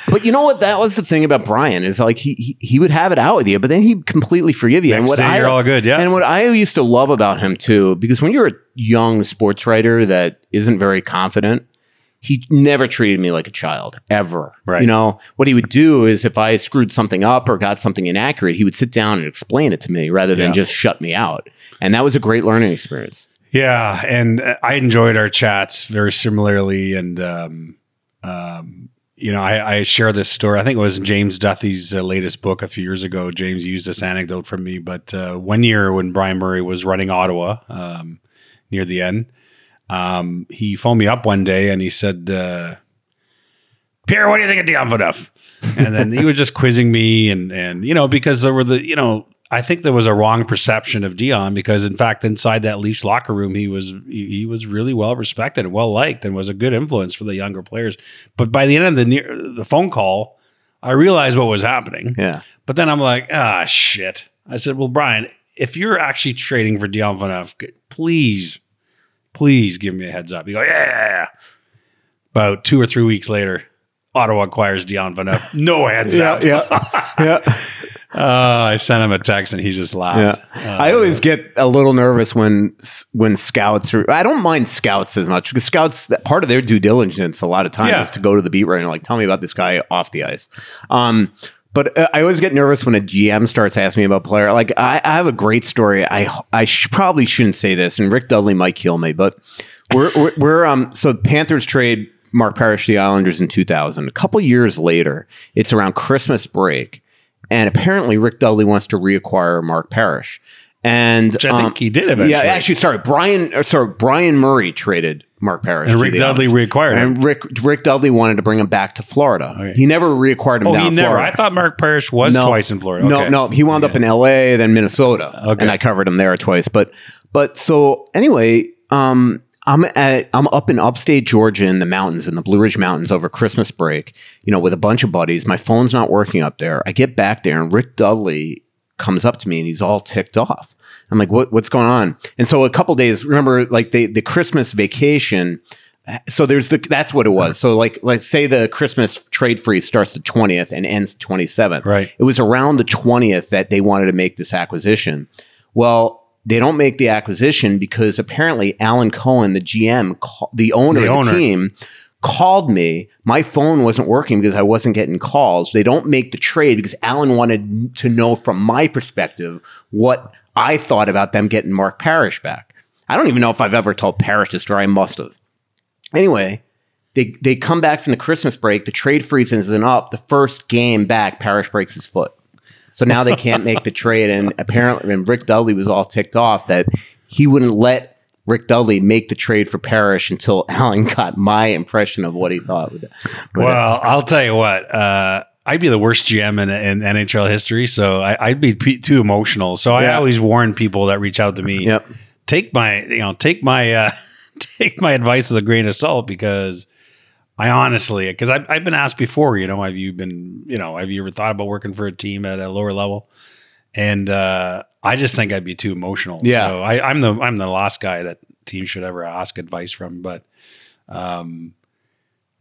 [SPEAKER 3] but you know what? That was the thing about Brian is like he, he he would have it out with you, but then he'd completely forgive you.
[SPEAKER 4] Next
[SPEAKER 3] what
[SPEAKER 4] day,
[SPEAKER 3] I
[SPEAKER 4] you're all good, yeah.
[SPEAKER 3] And what I used to love about him too, because when you're a young sports writer that isn't very confident, he never treated me like a child ever.
[SPEAKER 4] Right.
[SPEAKER 3] You know what he would do is if I screwed something up or got something inaccurate, he would sit down and explain it to me rather than
[SPEAKER 4] Yeah.
[SPEAKER 3] just shut me out. And that was a great learning experience.
[SPEAKER 4] Yeah, and uh, I enjoyed our chats very similarly. And um, um, you know, I, I share this story. I think it was James Duthie's uh, latest book a few years ago. James used this anecdote from me. But uh, one year when Brian Murray was running Ottawa um, near the end, um, he phoned me up one day and he said, uh, "Pierre, what do you think of Dion Phaneuf?" And then he was just quizzing me, and and you know because there were the you know I think there was a wrong perception of Dion because in fact inside that Leafs locker room he was he, he was really well respected and well liked and was a good influence for the younger players. But by the end of the near, the phone call, I realized what was happening.
[SPEAKER 3] Yeah.
[SPEAKER 4] But then I'm like, ah, shit. I said, well, Brian, if you're actually trading for Dion Phaneuf, please, please give me a heads up. You go, yeah, yeah, yeah. About two or three weeks later, Ottawa acquires Dion Phaneuf. *laughs* No heads up.
[SPEAKER 3] yeah, *laughs* yeah.
[SPEAKER 4] Uh, I sent him a text and he just laughed.
[SPEAKER 3] Yeah. I always get a little nervous when when scouts are. I don't mind scouts as much because scouts that part of their due diligence a lot of times
[SPEAKER 4] Yeah.
[SPEAKER 3] is to go to the beat writer and like tell me about this guy off the ice. Um, but uh, I always get nervous when a GM starts asking me about player. Like I, I have a great story. I I sh- probably shouldn't say this, and Rick Dudley might kill me, but we're we're, we're um so Panthers trade Mark Parrish to the Islanders in 2000. A couple years later, it's around Christmas break, and apparently Rick Dudley wants to reacquire Mark Parrish. And
[SPEAKER 4] Which I think he did eventually.
[SPEAKER 3] Yeah, actually, sorry, Brian. Sorry, Brian Murray traded Mark Parrish,
[SPEAKER 4] And Rick Dudley
[SPEAKER 3] Islanders.
[SPEAKER 4] reacquired him.
[SPEAKER 3] and Rick Rick Dudley wanted to bring him back to Florida.
[SPEAKER 4] Okay.
[SPEAKER 3] He never reacquired him
[SPEAKER 4] Oh, he never.
[SPEAKER 3] Florida.
[SPEAKER 4] I thought Mark Parrish was twice in Florida.
[SPEAKER 3] No,
[SPEAKER 4] Okay.
[SPEAKER 3] no, he wound up in L.A. then Minnesota,
[SPEAKER 4] Okay.
[SPEAKER 3] and I covered him there twice. But but so anyway, um, I'm at I'm up in upstate Georgia in the mountains in the Blue Ridge Mountains over Christmas break. You know, with a bunch of buddies. My phone's not working up there. I get back there, and Rick Dudley comes up to me, and he's all ticked off. I'm like, what what's going on? And so a couple days, remember, like the the Christmas vacation uh, so there's the that's what it was. So like let's say the Christmas trade freeze starts the 20th and ends the 27th.
[SPEAKER 4] Right.
[SPEAKER 3] It was around the 20th that they wanted to make this acquisition. Well, they don't make the acquisition because apparently Alan Cohen, the GM, the owner
[SPEAKER 4] The
[SPEAKER 3] of the
[SPEAKER 4] owner.
[SPEAKER 3] team, called me. My phone wasn't working because I wasn't getting calls. They don't make the trade because Alan wanted to know from my perspective what I thought about them getting Mark Parrish back. I don't even know if I've ever told Parrish this story. I must have. Anyway, they they come back from the Christmas break. The trade freeze isn't up. The first game back, Parrish breaks his foot. So now they can't make the trade. And apparently, and Rick Dudley was all ticked off that he wouldn't let Rick Dudley make the trade for Parrish until *laughs* Alan got my impression of what he thought. Would, would
[SPEAKER 4] Well, I'll tell you what. Uh, I'd be the worst GM in, in NHL history, so I, I'd be p- too emotional. So I always warn people that reach out to me.
[SPEAKER 3] Yep.
[SPEAKER 4] Take my, you know, take my, uh, *laughs* take my advice with a grain of salt because I honestly, because I've, I've been asked before, you know, have you been, you know, have you ever thought about working for a team at a lower level? And uh, I just think I'd be too emotional.
[SPEAKER 3] Yeah.
[SPEAKER 4] So I, I'm the I'm the last guy that team should ever ask advice from. But um,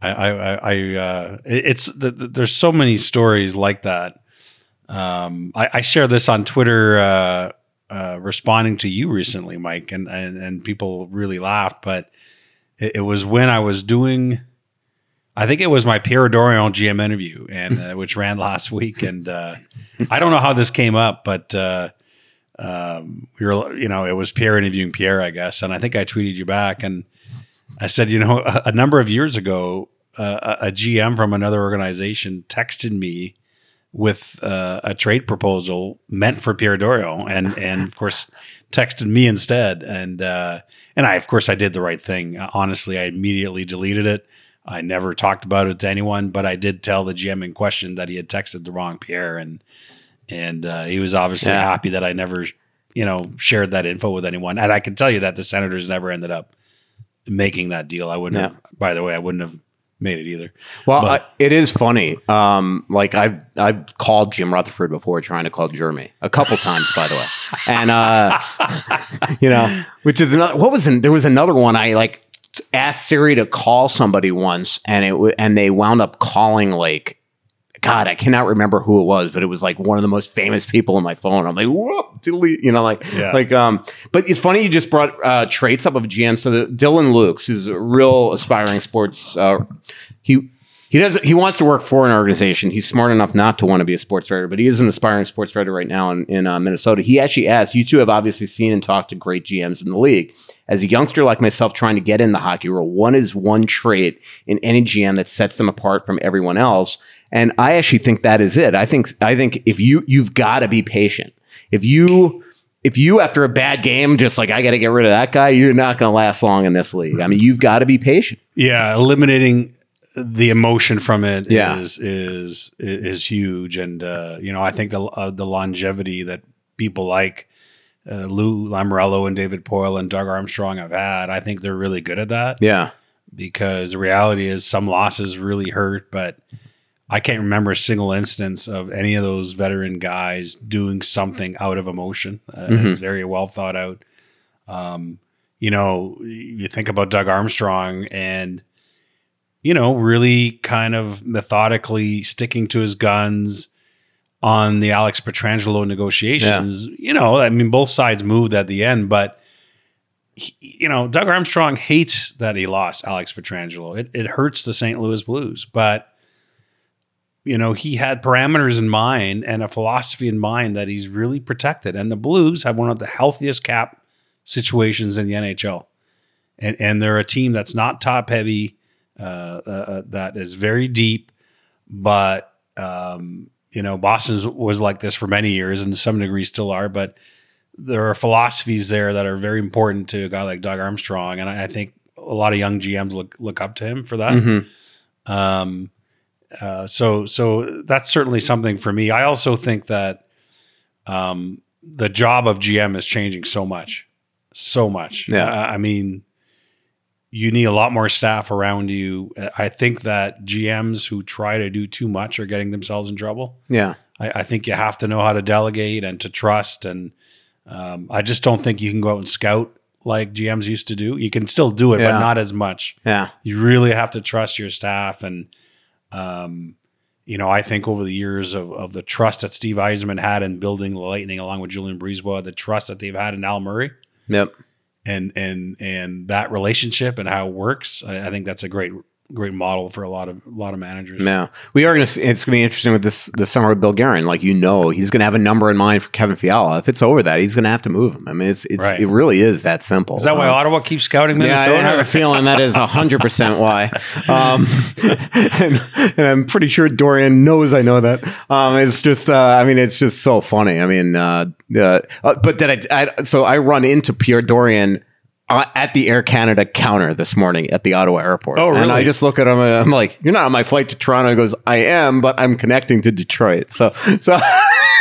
[SPEAKER 4] I I, I, uh, it's the, the, there's so many stories like that. Um, I, I share this on Twitter, uh, uh, responding to you recently, Mike, and and and people really laughed. But it, it was when I was doing. I think it was my Pierre Dorion GM interview, and uh, which ran last week, and uh, I don't know how this came up, but uh, um, we were, you know, it was Pierre interviewing Pierre, I guess, and I think I tweeted you back, and I said, you know, a, a number of years ago, uh, a GM from another organization texted me with uh, a trade proposal meant for Pierre Dorion, and and of course texted me instead, and uh, and I of course I did the right thing. Honestly, I immediately deleted it. I never talked about it to anyone, but I did tell the GM in question that he had texted the wrong Pierre, and and uh, he was obviously
[SPEAKER 3] Yeah.
[SPEAKER 4] happy that I never, you know, shared that info with anyone. And I can tell you that the Senators never ended up making that deal. I wouldn't.
[SPEAKER 3] Yeah.
[SPEAKER 4] Have, by the way, I wouldn't have made it either.
[SPEAKER 3] Well,
[SPEAKER 4] But-
[SPEAKER 3] I, it is funny. Um, like I've I've called Jim Rutherford before, trying to call Jeremy a couple times, by the way, and uh, *laughs* you know, which is another. What was in, there was another one I like asked Siri to call somebody once, and it w- and they wound up calling like. God, I cannot remember who it was, but it was like one of the most famous people on my phone. I'm like, whoop, delete, you know, like,
[SPEAKER 4] Yeah.
[SPEAKER 3] like, um, but it's funny you just brought uh, traits up of GM. So the, Dylan Lukes, who's a real aspiring sports, uh, he he does he wants to work for an organization. He's smart enough not to want to be a sports writer, but he is an aspiring sports writer right now in, in uh, Minnesota. He actually asked, you two have obviously seen and talked to great GMs in the league. As a youngster like myself trying to get in the hockey world, one is one trait in any GM that sets them apart from everyone else. And I actually think that is it. I think I think if you you've got to be patient. If you if you after a bad game just like I got to get rid of that guy, you're not going to last long in this league. I mean, you've got to be patient.
[SPEAKER 4] Yeah, eliminating the emotion from it is
[SPEAKER 3] Yeah.
[SPEAKER 4] is is huge, and uh, you know I think the uh, the longevity that people like uh, Lou Lamoriello and David Poile and Doug Armstrong have had, I think they're really good at that
[SPEAKER 3] Yeah.
[SPEAKER 4] because the reality is some losses really hurt, but I can't remember a single instance of any of those veteran guys doing something out of emotion. Uh, It's very well thought out. Um, you know, you think about Doug Armstrong and, you know, really kind of methodically sticking to his guns on the Alex Pietrangelo negotiations. You know, I mean, both sides moved at the end, but he- you know, Doug Armstrong hates that he lost Alex Pietrangelo. It, it hurts the St. Louis Blues, but you know, he had parameters in mind and a philosophy in mind that he's really protected. And the Blues have one of the healthiest cap situations in the NHL. And, and they're a team that's not top heavy. uh, uh, that is very deep, but um, you know, Boston was like this for many years, and to some degree still are. But there are philosophies there that are very important to a guy like Doug Armstrong, and I, I think a lot of young GMs look look up to him for that.
[SPEAKER 3] Mm-hmm.
[SPEAKER 4] Um, uh, so so that's certainly something for me. I also think that um, the job of GM is changing so much, so much.
[SPEAKER 3] Yeah.
[SPEAKER 4] I, I mean, you need a lot more staff around you. I think that GMs who try to do too much are getting themselves in trouble.
[SPEAKER 3] Yeah.
[SPEAKER 4] I, I think you have to know how to delegate and to trust. And um, I just don't think you can go out and scout like GMs used to do. You can still do it,
[SPEAKER 3] Yeah.
[SPEAKER 4] but not as much.
[SPEAKER 3] Yeah.
[SPEAKER 4] You really have to trust your staff. And, um, you know, I think over the years of, of the trust that Steve Yzerman had in building the Lightning along with Julien BriseBois, the trust that they've had in Al Murray
[SPEAKER 3] Yep.
[SPEAKER 4] and and and that relationship and how it works, I, I think that's a great great model for a lot of a lot of managers.
[SPEAKER 3] Yeah, we are going to. It's going to be interesting with this this summer with Bill Guerin. Like you know, he's going to have a number in mind for Kevin Fiala. If it's over that, he's going to have to move him. I mean, it's it's
[SPEAKER 4] Right.
[SPEAKER 3] it really is that simple.
[SPEAKER 4] Is that why
[SPEAKER 3] Um,
[SPEAKER 4] Ottawa keeps scouting
[SPEAKER 3] Yeah, I have a feeling that is hundred percent why, um, *laughs* and, and I'm pretty sure Dorion knows I know that. Um, it's just, uh, I mean, it's just so funny. I mean, uh, uh, uh, but did I, I? So I run into Pierre Dorion. Uh, at the Air Canada counter this morning at the Ottawa airport.
[SPEAKER 4] Oh,
[SPEAKER 3] And I just look at him and I'm like, "You're not on my flight to Toronto." He goes, "I am, but I'm connecting to Detroit." So, so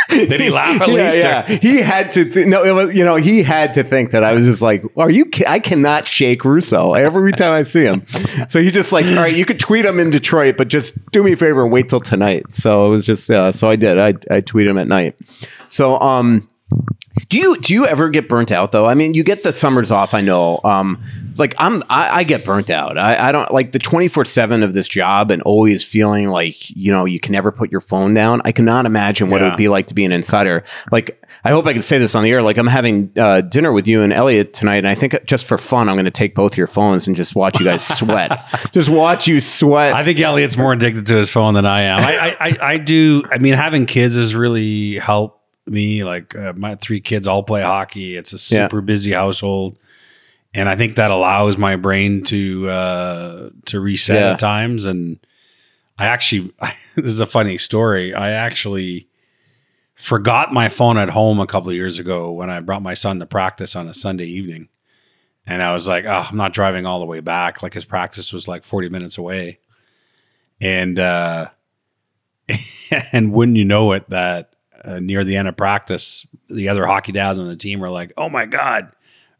[SPEAKER 4] Did he laugh at *laughs*
[SPEAKER 3] yeah,
[SPEAKER 4] least, or-
[SPEAKER 3] Yeah, he had to. Th- no, it was you know he had to think that I was just like, "Are you? ki- I cannot shake Russo every time I see him." so he just like, "All right, you could tweet him in Detroit, but just do me a favor and wait till tonight." So it was just, uh, so I did. I I tweeted him at night. So um. Do you do you ever get burnt out though? I mean, you get the summers off. I know. Um, like I'm, I, I get burnt out. I, I don't like the twenty four seven of this job and always feeling like you know you can never put your phone down. I cannot imagine what it
[SPEAKER 4] Yeah.
[SPEAKER 3] would be like to be an insider. Like I hope I can say this on the air. Like I'm having uh, dinner with you and Elliotte tonight, and I think just for fun, I'm going to take both your phones and just watch you guys *laughs* sweat. just watch you sweat.
[SPEAKER 4] I think Elliotte's more addicted to his phone than I am. I, I, I, I do. I mean, having kids has really helped me. Like uh, my three kids all play hockey. It's a
[SPEAKER 3] Yeah.
[SPEAKER 4] super busy household, and I think that allows my brain to uh, to reset
[SPEAKER 3] Yeah.
[SPEAKER 4] at times. And I actually, *laughs* this is a funny story. I actually forgot my phone at home a couple of years ago when I brought my son to practice on a Sunday evening. And I was like, oh, I'm not driving all the way back. Like his practice was like 40 minutes away. And uh *laughs* and wouldn't you know it that uh, near the end of practice, the other hockey dads on the team were like, "Oh my god,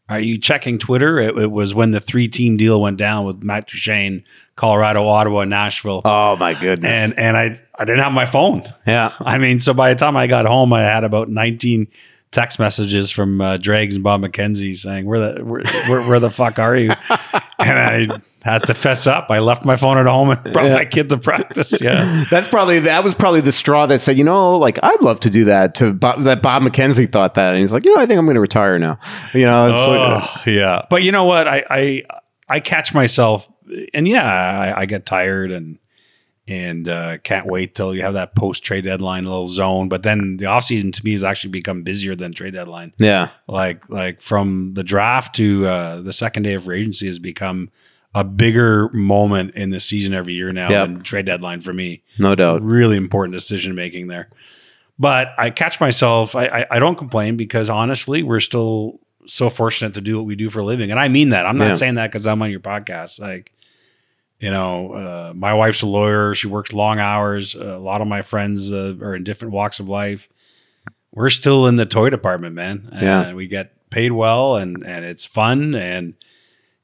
[SPEAKER 4] are you checking Twitter?" It, it was when the three team deal went down with Matt Duchene, Colorado, Ottawa, and Nashville.
[SPEAKER 3] oh my goodness.
[SPEAKER 4] and and I I didn't have my phone.
[SPEAKER 3] yeah. *laughs*
[SPEAKER 4] I mean, so by the time I got home, I had about 19 text messages from uh, Dregs and Bob McKenzie saying, "Where the where, where, where the fuck are you?" *laughs* and I had to fess up. I left my phone at home and brought my kid to practice. Yeah.
[SPEAKER 3] That's probably that was probably the straw that said, you know, like I'd love to do that. To Bob, that Bob McKenzie thought that, and he's like, you know, I think I'm going to retire now. You know, it's like,
[SPEAKER 4] Oh, yeah. But you know what? I I I catch myself, and yeah, I, I get tired and and uh, can't wait till you have that post trade deadline little zone. But then the offseason to me has actually become busier than trade deadline.
[SPEAKER 3] yeah,
[SPEAKER 4] like like from the draft to uh, the second day of free agency has become a bigger moment in the season every year now
[SPEAKER 3] Yep.
[SPEAKER 4] than trade deadline for me.
[SPEAKER 3] no doubt.
[SPEAKER 4] Really important decision making there. But I catch myself. I, I I don't complain because honestly, we're still so fortunate to do what we do for a living, and I mean that. I'm not
[SPEAKER 3] Yeah.
[SPEAKER 4] saying that because I'm on your podcast. Like, you know, uh, my wife's a lawyer. She works long hours. a lot of my friends uh, are in different walks of life. We're still in the toy department, man. And
[SPEAKER 3] Yeah.
[SPEAKER 4] we get paid well, and and it's fun. And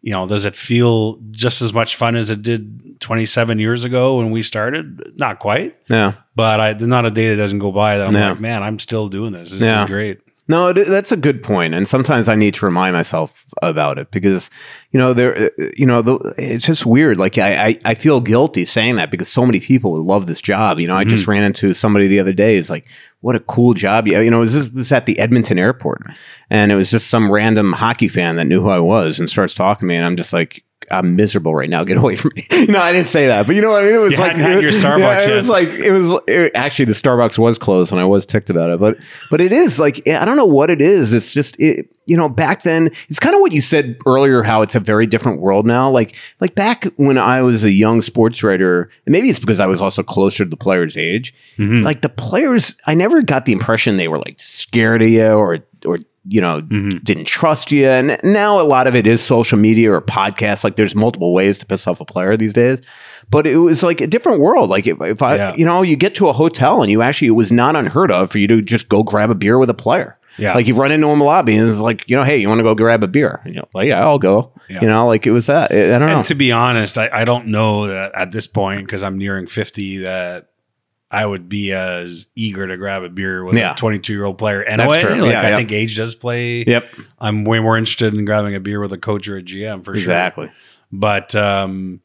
[SPEAKER 4] you know, does it feel just as much fun as it did 27 years ago when we started? Not quite,
[SPEAKER 3] Yeah.
[SPEAKER 4] but I there's not a day that doesn't go by that I'm
[SPEAKER 3] Yeah.
[SPEAKER 4] like, man, I'm still doing this. This
[SPEAKER 3] Yeah.
[SPEAKER 4] is great.
[SPEAKER 3] No, that's a good point, and sometimes I need to remind myself about it because you know there, you know, the, it's just weird. Like I, I, I feel guilty saying that because so many people would love this job. You know, I just mm-hmm. ran into somebody the other day. Is like, what a cool job! You, you know, it was, it was at the Edmonton airport, and it was just some random hockey fan that knew who I was and starts talking to me, and I'm just like. I'm miserable right now. *laughs* Get away from me. *laughs* no, I didn't say that, but you know what I mean. It was
[SPEAKER 4] You
[SPEAKER 3] like
[SPEAKER 4] had your *laughs* Starbucks
[SPEAKER 3] Yeah, it
[SPEAKER 4] yet.
[SPEAKER 3] was like it was it- actually the Starbucks was closed, and I was ticked about it. But but it is like I don't know what it is. It's just it. You know, back then, it's kind of what you said earlier. How it's a very different world now. Like like back when I was a young sports writer, and maybe it's because I was also closer to the players' age.
[SPEAKER 4] Mm-hmm.
[SPEAKER 3] Like the players, I never got the impression they were like scared of you or or you know
[SPEAKER 4] Mm-hmm.
[SPEAKER 3] didn't trust you. And now a lot of it is social media or podcasts. Like there's multiple ways to piss off a player these days. But it was like a different world. Like if, if I,
[SPEAKER 4] Yeah.
[SPEAKER 3] you know, you get to a hotel and you actually, it was not unheard of for you to just go grab a beer with a player.
[SPEAKER 4] Yeah.
[SPEAKER 3] Like you run into him in the lobby and it's like, you know, hey, you want to go grab a beer? And you're like, yeah, I'll go.
[SPEAKER 4] Yeah.
[SPEAKER 3] You know, like it was that. I don't know.
[SPEAKER 4] And to be honest, I, I don't know that at this point because I'm nearing 50 that I would be as eager to grab a beer with
[SPEAKER 3] Yeah.
[SPEAKER 4] a 22 year old player.
[SPEAKER 3] True.
[SPEAKER 4] Like
[SPEAKER 3] Yeah,
[SPEAKER 4] I
[SPEAKER 3] yeah.
[SPEAKER 4] think age does play.
[SPEAKER 3] Yep.
[SPEAKER 4] I'm way more interested in grabbing a beer with a coach or a GM for
[SPEAKER 3] Exactly.
[SPEAKER 4] sure. Exactly. But um,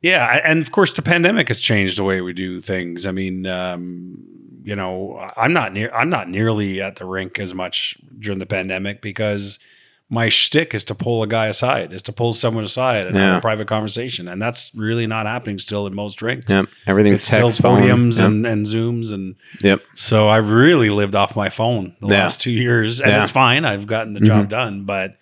[SPEAKER 4] yeah, and of course the pandemic has changed the way we do things. I mean, um, you know, I'm not near I'm not nearly at the rink as much during the pandemic because my shtick is to pull a guy aside, is to pull someone aside and have a private conversation, and that's really not happening still in most drinks.
[SPEAKER 3] Yep. Everything's
[SPEAKER 4] still podiums
[SPEAKER 3] Yep.
[SPEAKER 4] and, and zooms and
[SPEAKER 3] Yep.
[SPEAKER 4] so I've really lived off my phone the
[SPEAKER 3] Yeah.
[SPEAKER 4] last two years, and
[SPEAKER 3] Yeah.
[SPEAKER 4] it's fine. I've gotten the mm-hmm. job done, but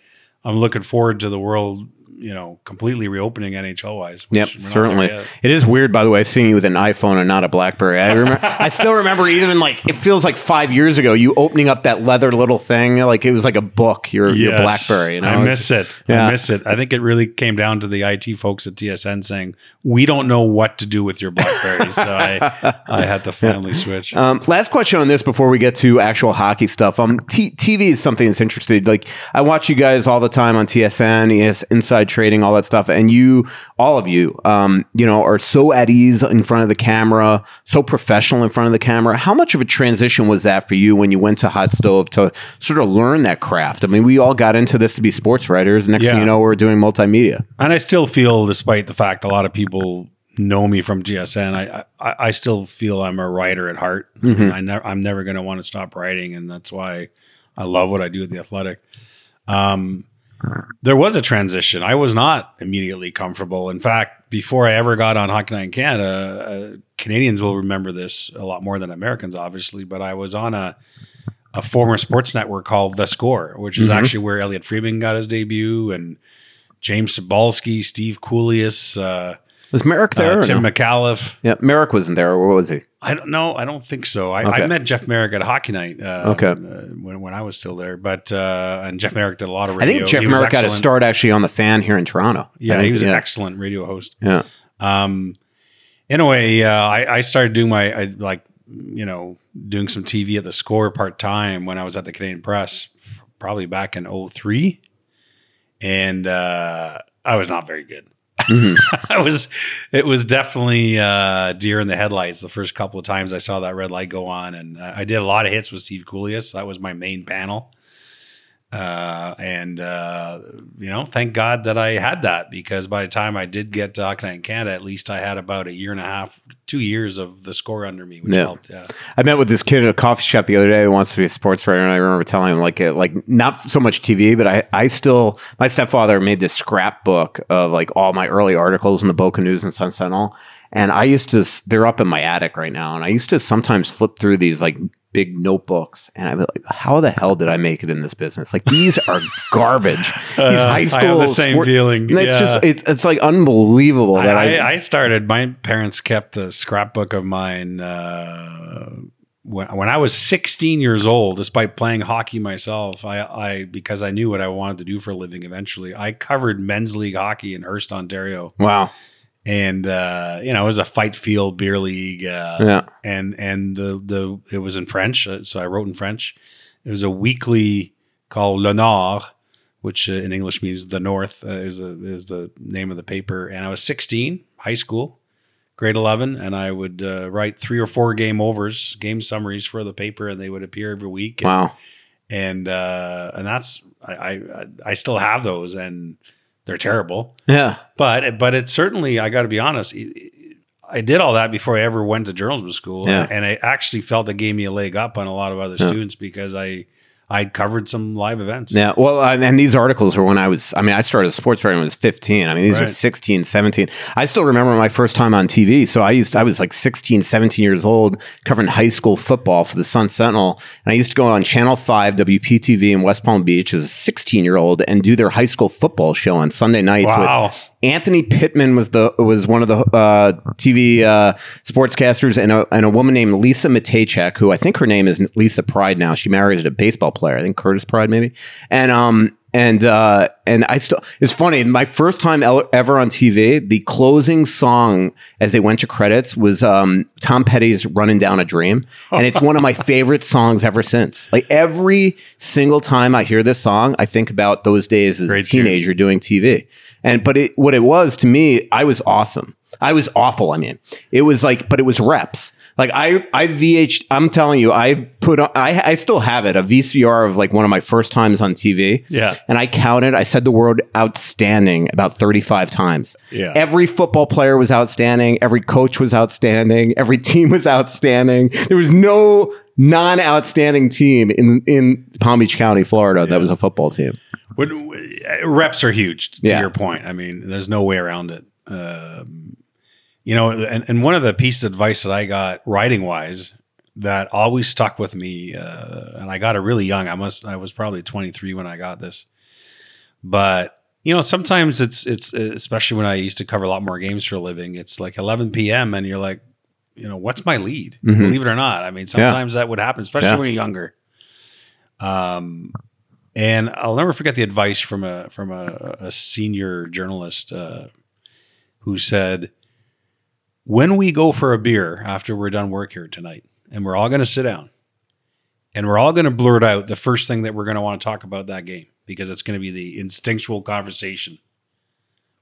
[SPEAKER 4] I'm looking forward to the world, you know, completely reopening NHL wise.
[SPEAKER 3] Yep, certainly. It is weird, by the way, seeing you with an iPhone and not a BlackBerry. I remember, I still remember even like it feels like five years ago, you opening up that leather little thing, like it was like a book. Your, your BlackBerry. You know?
[SPEAKER 4] I miss it.
[SPEAKER 3] Yeah.
[SPEAKER 4] I miss it. I think it really came down to the IT folks at TSN saying, "We don't know what to do with your BlackBerry," so I *laughs* I had to finally switch.
[SPEAKER 3] Um, last question on this before we get to actual hockey stuff. Um, T- TV is something that's interesting. Like I watch you guys all the time on TSN, ES Inside Trading, all that stuff, and you, all of you, um, you know, are so at ease in front of the camera, so professional in front of the camera. How much of a transition was that for you when you went to Hot Stove to sort of learn that craft? I mean, we all got into this to be sports writers. Next thing you know, we're doing multimedia.
[SPEAKER 4] And I still feel, despite the fact a lot of people know me from TSN, I I, I still feel I'm a writer at heart.
[SPEAKER 3] Mm-hmm.
[SPEAKER 4] I never, I'm never going to want to stop writing, and that's why I love what I do at the Athletic. Um, there was a transition. I was not immediately comfortable. In fact, before I ever got on Hockey Night in Canada, uh, Canadians will remember this a lot more than Americans, obviously. But I was on a a former sports network called The Score, which is actually where Elliotte Friedman got his debut, and James Cybulski, Steve Kouleas, uh,
[SPEAKER 3] Was Marek there?
[SPEAKER 4] uh, Tim
[SPEAKER 3] no?
[SPEAKER 4] Micallef.
[SPEAKER 3] yeah, Marek wasn't there. What was he?
[SPEAKER 4] I don't know. I don't think so. I,
[SPEAKER 3] Okay.
[SPEAKER 4] I met Jeff Marek at Hockey Night. Uh,
[SPEAKER 3] Okay.
[SPEAKER 4] when, when I was still there, but uh, and Jeff Marek did a lot of radio.
[SPEAKER 3] I think Jeff
[SPEAKER 4] He
[SPEAKER 3] Marek got a start actually on the fan here in Toronto.
[SPEAKER 4] Yeah,
[SPEAKER 3] think,
[SPEAKER 4] he was
[SPEAKER 3] yeah.
[SPEAKER 4] an excellent radio host.
[SPEAKER 3] Yeah.
[SPEAKER 4] Um, anyway, uh, I, I started doing my I, like you know doing some TV at the Score part time when I was at the Canadian Press, probably back in 03. and uh, I was not very good. *laughs* I was. It was definitely uh, deer in the headlights the first couple of times I saw that red light go on, and uh, I did a lot of hits with Steve Kouleas. That was my main panel. Uh, and uh, you know, thank God that I had that because by the time I did get to Hockey Night in Canada, at least I had about a year and a half, two years of the score under me, which
[SPEAKER 3] Yeah.
[SPEAKER 4] helped. Yeah.
[SPEAKER 3] I met with this kid at a coffee shop the other day who wants to be a sports writer, and I remember telling him like, uh, like not so much TV, but I, I still, my stepfather made this scrapbook of like all my early articles in the Boca News and Sun Sentinel, and I used to, they're up in my attic right now, and I used to sometimes flip through these like big notebooks, and be like, how the hell did I make it in this business? Like these are *laughs* garbage. These
[SPEAKER 4] Uh,
[SPEAKER 3] high
[SPEAKER 4] I have
[SPEAKER 3] school
[SPEAKER 4] the same
[SPEAKER 3] sport-
[SPEAKER 4] feeling.
[SPEAKER 3] And It's just, it's, it's like unbelievable that I,
[SPEAKER 4] I, I started. My parents kept the scrapbook of mine uh, when when I was 16 years old. Despite playing hockey myself, I, I because I knew what I wanted to do for a living. Eventually, I covered men's league hockey in Hearst, Ontario,
[SPEAKER 3] wow.
[SPEAKER 4] And uh, you know it was a fight field beer league. Uh,
[SPEAKER 3] Yeah.
[SPEAKER 4] and and the the it was in French, uh, so I wrote in French. It was a weekly called Le Nord, which uh, in English means the North. Uh, is the is the name of the paper. And I was 16, high school, grade 11, and I would uh, write three or four game overs, game summaries for the paper, and they would appear every week. And,
[SPEAKER 3] Wow.
[SPEAKER 4] and uh, and that's I, I I still have those, and they're terrible.
[SPEAKER 3] Yeah.
[SPEAKER 4] But but it's certainly I got to be honest. it- it- I did all that before I ever went to journalism school,
[SPEAKER 3] Yeah.
[SPEAKER 4] and I actually felt it gave me a leg up on a lot of other
[SPEAKER 3] Yeah.
[SPEAKER 4] students because I I covered some live events.
[SPEAKER 3] Yeah. Well, and, and these articles were when I was, I mean, I started sports writing when I was 15. I mean, these are
[SPEAKER 4] Right.
[SPEAKER 3] 16, 17. I still remember my first time on TV. So I used, I was like 16, 17 years old covering high school football for the Sun Sentinel. And I used to go on Channel 5 WPTV in West Palm Beach as a 16 year old and do their high school football show on Sunday nights
[SPEAKER 4] Wow.
[SPEAKER 3] with Anthony Pittman was the was one of the uh, TV uh, sportscasters, and a, and a woman named Lisa Matejchak, who I think her name is Lisa Pride now. She married a baseball player, I think Curtis Pride maybe, and um and uh and I still it's funny. My first time ever on TV, the closing song as they went to credits was um Tom Petty's "Running Down a Dream," and it's one of my favorite songs ever since. Like every single time I hear this song, I think about those days as
[SPEAKER 4] Great
[SPEAKER 3] a
[SPEAKER 4] tune.
[SPEAKER 3] teenager doing TV. And but it what it was to me, I was awesome. I was awful. I mean, it was like, but it was reps. Like I, I VH. I'm telling you, I put. On, I, I still have it. A VCR of like one of my first times on TV.
[SPEAKER 4] Yeah.
[SPEAKER 3] And I counted. I said the word outstanding about 35 times.
[SPEAKER 4] Yeah.
[SPEAKER 3] Every football player was outstanding. Every coach was outstanding. Every team was outstanding. There was no non-outstanding team in in Palm Beach County, Florida, that was a football team.
[SPEAKER 4] What, reps are huge to
[SPEAKER 3] Yeah.
[SPEAKER 4] your point. I mean, there's no way around it. Um, you know, and, and one of the pieces of advice that I got writing wise that always stuck with me, uh, and I got it really young. I must, I was probably 23 when I got this, but you know, sometimes it's, it's, especially when I used to cover a lot more games for a living, it's like 11 PM and you're like, you know, what's my lead? Believe it or not. I mean, sometimes that would happen, especially
[SPEAKER 3] Yeah.
[SPEAKER 4] when you're younger. Um, and I'll never forget the advice from a from a, a senior journalist uh, who said, "When we go for a beer after we're done work here tonight, and we're all going to sit down, and we're all going to blurt out the first thing that we're going to want to talk about that game because it's going to be the instinctual conversation.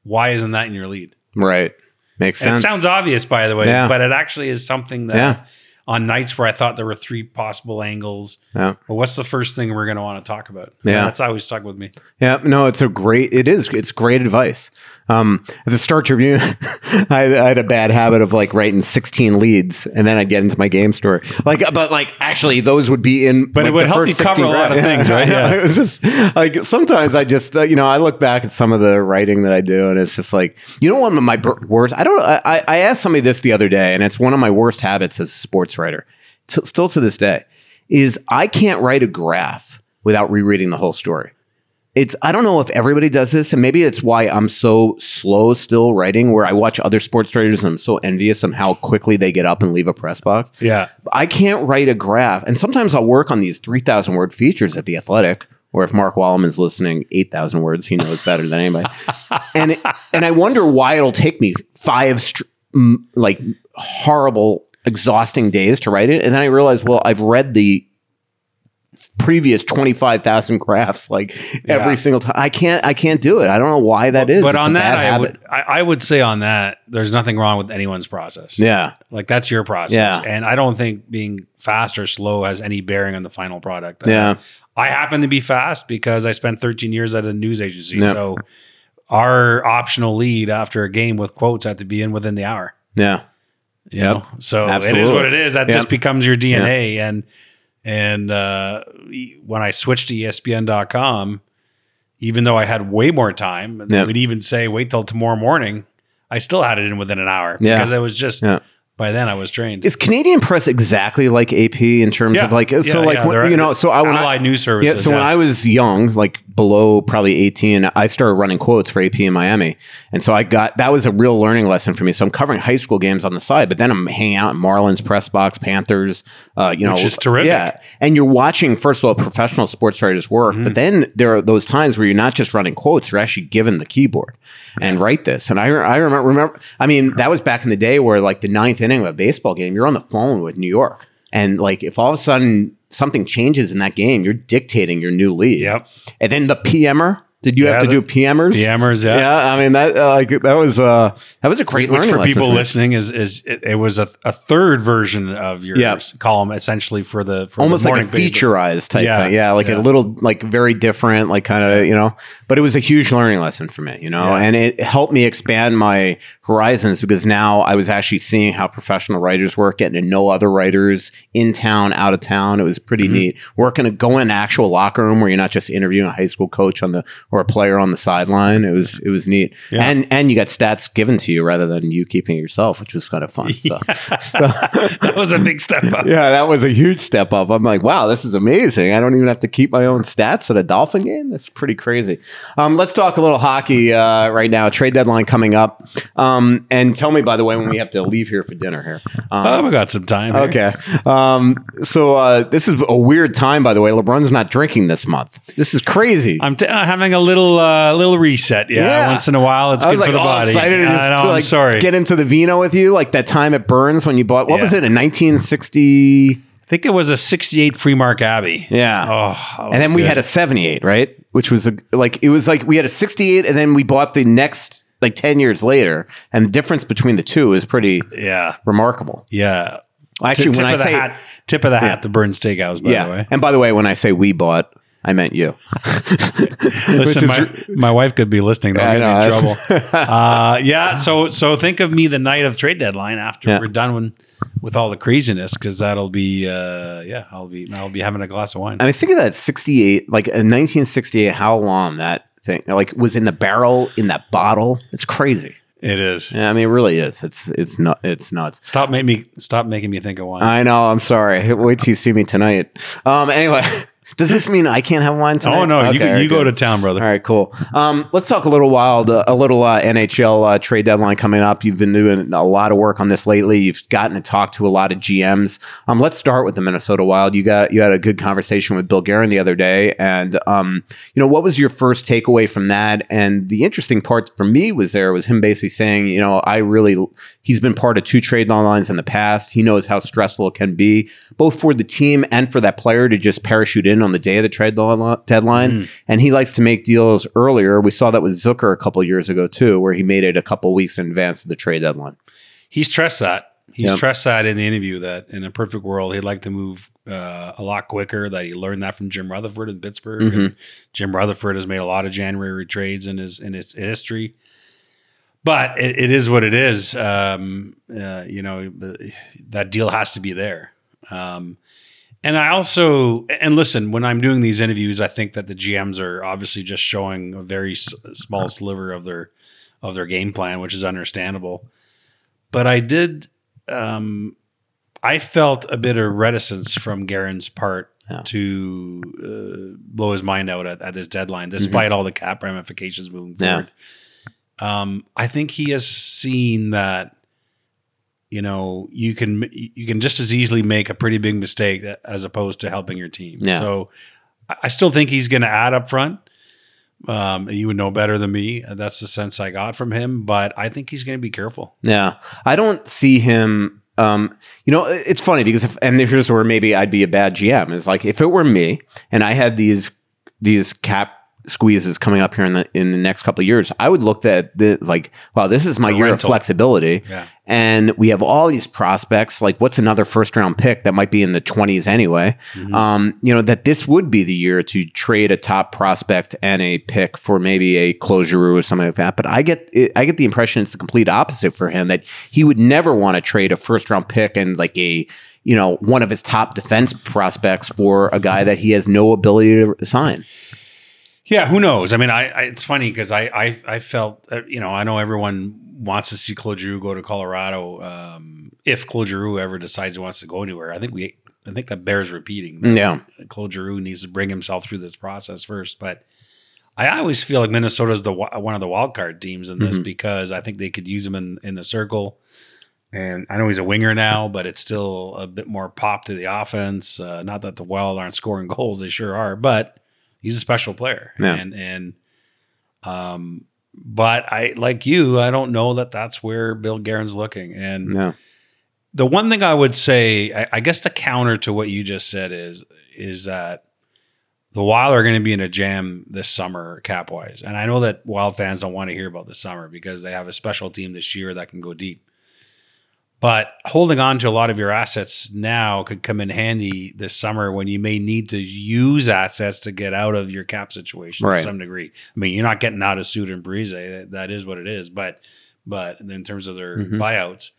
[SPEAKER 4] Why isn't that in your lead?
[SPEAKER 3] Right. Makes
[SPEAKER 4] And
[SPEAKER 3] sense.
[SPEAKER 4] it sounds obvious, by the way,
[SPEAKER 3] Yeah.
[SPEAKER 4] but it actually is something that
[SPEAKER 3] Yeah.
[SPEAKER 4] On nights where I thought there were three possible angles,
[SPEAKER 3] yeah.
[SPEAKER 4] well, what's the first thing we're going to want to talk about?
[SPEAKER 3] Yeah.
[SPEAKER 4] And that's always stuck with me.
[SPEAKER 3] Yeah, no, it's a great. It is. It's great advice. Um, at the Star Tribune, *laughs* I, I had a bad habit of like writing sixteen leads, and then I'd get into my game story. Like, but like actually, those would be in.
[SPEAKER 4] But it would
[SPEAKER 3] the
[SPEAKER 4] help you cover
[SPEAKER 3] 16
[SPEAKER 4] a lot of things, right? *laughs* Yeah.
[SPEAKER 3] it was just like sometimes I just uh, you know I look back at some of the writing that I do, and it's just like you know one of my worst. I don't. I, I- asked somebody this the other day, and it's one of my worst habits as a sports writer, t- still to this day, is I can't write a graph without rereading the whole story it's I don't know if everybody does this, and maybe it's why I'm so slow still writing. Where I watch other sports writers, and I'm so envious of how quickly they get up and leave a press box.
[SPEAKER 4] Yeah.
[SPEAKER 3] I can't write a graph, and sometimes I'll work on these three thousand word features at the Athletic. Or if Mark Wallman's listening, eight thousand words, he knows better than anybody. *laughs* and it, and I wonder why it'll take me five str- m- like horrible, exhausting days to write it, and then I realize, well, I've read the previous 25,000 graphs like
[SPEAKER 4] Yeah.
[SPEAKER 3] every single time. I can't I can't do it. I don't know why that is.
[SPEAKER 4] But
[SPEAKER 3] It's
[SPEAKER 4] on that, I
[SPEAKER 3] habit.
[SPEAKER 4] would, I, I would say on that, there's nothing wrong with anyone's process.
[SPEAKER 3] Yeah.
[SPEAKER 4] Like that's your process.
[SPEAKER 3] Yeah.
[SPEAKER 4] And I don't think being fast or slow has any bearing on the final product.
[SPEAKER 3] Yeah.
[SPEAKER 4] I happen to be fast because I spent 13 years at a news agency.
[SPEAKER 3] Yeah.
[SPEAKER 4] So our optional lead after a game with quotes had to be in within the hour.
[SPEAKER 3] Yeah.
[SPEAKER 4] You know, so it is what it is. That
[SPEAKER 3] Yep.
[SPEAKER 4] just becomes your DNA. And and uh, when I switched to ESPN.com, even though I had way more time, and they
[SPEAKER 3] Yep.
[SPEAKER 4] would even say wait till tomorrow morning, I still had it in within an hour
[SPEAKER 3] Yeah.
[SPEAKER 4] because I was just by then I was trained.
[SPEAKER 3] Is Canadian press exactly like AP in terms
[SPEAKER 4] Yeah.
[SPEAKER 3] of like so
[SPEAKER 4] Yeah,
[SPEAKER 3] like
[SPEAKER 4] yeah,
[SPEAKER 3] when- you know so I when I,
[SPEAKER 4] News Services,
[SPEAKER 3] Yeah, so when. I was young, like below probably 18, I started running quotes for AP in Miami. And so I got that was a real learning lesson for me. So I'm covering high school games on the side, but then I'm hanging out in Marlins press box, Panthers, uh, you know, Which
[SPEAKER 4] is terrific.
[SPEAKER 3] Yeah. And you're watching first of all professional sports writers work,
[SPEAKER 4] Mm-hmm.
[SPEAKER 3] but then there are those times where you're not just running quotes, you're actually given the keyboard and write this. And I I remember remember I mean, that was back in the day where like the ninth inning of a baseball game, you're on the phone with New York. And like if all of a sudden something changes in that game, you're dictating your new lead.
[SPEAKER 4] Yep.
[SPEAKER 3] And then the PMer Did you have to
[SPEAKER 4] the-
[SPEAKER 3] do PMers?
[SPEAKER 4] PMers, yeah.
[SPEAKER 3] Yeah, I mean that uh, like that was uh that was a great
[SPEAKER 4] Which
[SPEAKER 3] learning
[SPEAKER 4] for people listening is is it, it was a, a third version of your
[SPEAKER 3] Yeah.
[SPEAKER 4] column essentially for the for
[SPEAKER 3] almost
[SPEAKER 4] the
[SPEAKER 3] like a featureized type
[SPEAKER 4] Yeah,
[SPEAKER 3] thing. Yeah, like
[SPEAKER 4] yeah.
[SPEAKER 3] a little like very different, like kind of, you know, but it was a huge learning lesson for me, you know,
[SPEAKER 4] Yeah.
[SPEAKER 3] and it helped me expand my horizons because now I was actually seeing how professional writers work, getting to know other writers in town, out of town. It was pretty
[SPEAKER 4] Mm-hmm.
[SPEAKER 3] neat. Working to go in an actual locker room where you're not just interviewing a high school coach on the or a player on the sideline. It was it was neat.
[SPEAKER 4] Yeah.
[SPEAKER 3] And and you got stats given to you rather than you keeping it yourself, which was kind of fun. *laughs* *laughs* So.
[SPEAKER 4] that was a big step up.
[SPEAKER 3] Yeah, that was a huge step up. I'm like, wow, this is amazing. I don't even have to keep my own stats at a Dolphin game. That's pretty crazy. Um, let's talk a little hockey uh, right now. Trade deadline coming up. Um, and tell me, by the way, when we have to leave here for dinner here. Um,
[SPEAKER 4] Oh, we got some time. here.
[SPEAKER 3] Okay. Um, so uh, this is a weird time, by the way. LeBrun's not drinking this month. This is crazy.
[SPEAKER 4] I'm t- uh, having a little uh, little reset. Yeah,
[SPEAKER 3] Yeah.
[SPEAKER 4] once in a while, it's
[SPEAKER 3] I
[SPEAKER 4] good
[SPEAKER 3] was
[SPEAKER 4] for the
[SPEAKER 3] all
[SPEAKER 4] body.
[SPEAKER 3] excited to
[SPEAKER 4] I
[SPEAKER 3] just
[SPEAKER 4] know,
[SPEAKER 3] like
[SPEAKER 4] I'm sorry.
[SPEAKER 3] get into the vino with you, like that time at Bern's when you bought. What
[SPEAKER 4] Yeah.
[SPEAKER 3] was it in 1960?
[SPEAKER 4] I think it was a 68 Freemark Abbey.
[SPEAKER 3] Yeah.
[SPEAKER 4] Oh, that
[SPEAKER 3] and then we
[SPEAKER 4] good.
[SPEAKER 3] had a 78, right? Which was a, like it was like we had a 68 and then we bought the next like 10 years later and the difference between the two is pretty
[SPEAKER 4] yeah,
[SPEAKER 3] remarkable.
[SPEAKER 4] yeah.
[SPEAKER 3] Actually,
[SPEAKER 4] tip
[SPEAKER 3] when I
[SPEAKER 4] of the
[SPEAKER 3] say
[SPEAKER 4] hat, tip of the hat to Bern Steakhouse. By
[SPEAKER 3] yeah.
[SPEAKER 4] the way,
[SPEAKER 3] And by the way, when I say we bought, I meant you. *laughs*
[SPEAKER 4] listen,
[SPEAKER 3] is-
[SPEAKER 4] my, my wife could be listening. They'll
[SPEAKER 3] Yeah, I
[SPEAKER 4] get me in trouble. *laughs* uh, yeah. So so think of me the night of trade deadline after
[SPEAKER 3] Yeah.
[SPEAKER 4] we're done with, with all the craziness because that'll be uh, yeah I'll be I'll be having a glass of wine.
[SPEAKER 3] I mean, think of that 68, like in 1968, how long that thing like was in the barrel in that bottle. It's crazy.
[SPEAKER 4] it is.
[SPEAKER 3] Yeah, I mean, it really is. It's it's not it's nuts.
[SPEAKER 4] Stop making me stop making me think of wine.
[SPEAKER 3] I know. I'm sorry. Wait till you see me tonight. Um. Anyway, *laughs* does this mean I can't have wine tonight?
[SPEAKER 4] oh no, you,
[SPEAKER 3] Okay, right,
[SPEAKER 4] you go
[SPEAKER 3] good.
[SPEAKER 4] to town, brother.
[SPEAKER 3] All right, cool. Um, let's talk a little wild, uh, a little uh, NHL uh, trade deadline coming up. You've been doing a lot of work on this lately. You've gotten to talk to a lot of GMs. Um, let's start with the Minnesota Wild. You got you had a good conversation with Bill Guerin the other day, and um, you know what was your first takeaway from that? And the interesting part for me was there was him basically saying, you know, I really he's been part of two trade deadlines in the past. He knows how stressful it can be, both for the team and for that player to just parachute in on the day of the trade deadline- deadline. And he likes to make deals earlier. We saw that with Zucker a couple years ago too, where he made it a couple weeks in advance of the trade deadline.
[SPEAKER 4] He stressed that. He
[SPEAKER 3] Yep.
[SPEAKER 4] stressed that in the interview that in a perfect world he'd like to move uh, a lot quicker. That he learned that from Jim Rutherford in Pittsburgh.
[SPEAKER 3] Mm-hmm.
[SPEAKER 4] And Jim Rutherford has made a lot of January trades in his in his history. But it, it is what it is. Um, uh, you know that deal has to be there. Um, and I also and listen when I'm doing these interviews, I think that the GMs are obviously just showing a very s- small sliver of their of their game plan, which is understandable. But I did, um, I felt a bit of reticence from Guerin's part
[SPEAKER 3] Yeah.
[SPEAKER 4] to uh, blow his mind out at, at this deadline, despite all the cap ramifications moving
[SPEAKER 3] Yeah.
[SPEAKER 4] forward. Um, I think he has seen that you know you can you can just as easily make a pretty big mistake as opposed to helping your team.
[SPEAKER 3] Yeah.
[SPEAKER 4] So I- still think he's going to add up front. Um, you would know better than me. That's the sense I got from him. But I think he's going to be careful.
[SPEAKER 3] Yeah, I don't see him. Um, you know, it's funny because if and here's where maybe I'd be a bad GM is like if it were me and I had these these cap squeezes coming up here in the in the next couple of years, I would look at the like, wow, this is my
[SPEAKER 4] A
[SPEAKER 3] year of flexibility,
[SPEAKER 4] Yeah.
[SPEAKER 3] and we have all these prospects. Like, what's another first round pick that might be in the twenties anyway?
[SPEAKER 4] Mm-hmm.
[SPEAKER 3] Um, you know that this would be the year to trade a top prospect and a pick for maybe a closure or something like that. But I get I get the impression it's the complete opposite for him that he would never want to trade a first round pick and like a you know one of his top defense prospects for a guy that he has no ability to sign.
[SPEAKER 4] Yeah, who knows? I mean, I, I it's funny because I, I I felt uh, you know I know everyone wants to see Claude Giroux go to Colorado. Um, if Claude Giroux ever decides he wants to go anywhere, I think we I think that bears repeating.
[SPEAKER 3] Yeah.
[SPEAKER 4] Claude Giroux needs to bring himself through this process first. But I always feel like Minnesota is the one of the wild card teams in this because I think they could use him in in the circle. And I know he's a winger now, but it's still a bit more pop to the offense. Uh, not that the Wild aren't scoring *laughs* goals; they sure are. But he's a special player,
[SPEAKER 3] Yeah.
[SPEAKER 4] and and um, but I like you. I don't know that that's where Bill Guerin's looking. And
[SPEAKER 3] No.
[SPEAKER 4] the one thing I would say, I, I guess the counter to what you just said is is that the Wild are going to be in a jam this summer cap wise. And I know that Wild fans don't want to hear about the summer because they have a special team this year that can go deep. But holding on to a lot of your assets now could come in handy this summer when you may need to use assets to get out of your cap situation
[SPEAKER 3] Right.
[SPEAKER 4] to some degree. I mean, you're not getting out of Suter and Parise. That, that is what it is. But but in terms of their
[SPEAKER 3] Mhm.
[SPEAKER 4] buyouts,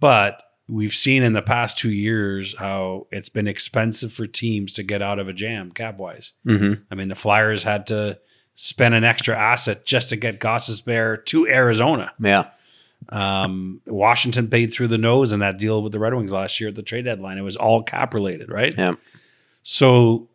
[SPEAKER 4] but we've seen in the past two years how it's been expensive for teams to get out of a jam cap wise.
[SPEAKER 3] hmm
[SPEAKER 4] I mean, the Flyers had to spend an extra asset just to get Gostisbehere to Arizona.
[SPEAKER 3] Yeah.
[SPEAKER 4] Um, Washington paid through the nose in that deal with the Red Wings last year at the trade deadline. It was all cap related, right?
[SPEAKER 3] Yeah.
[SPEAKER 4] So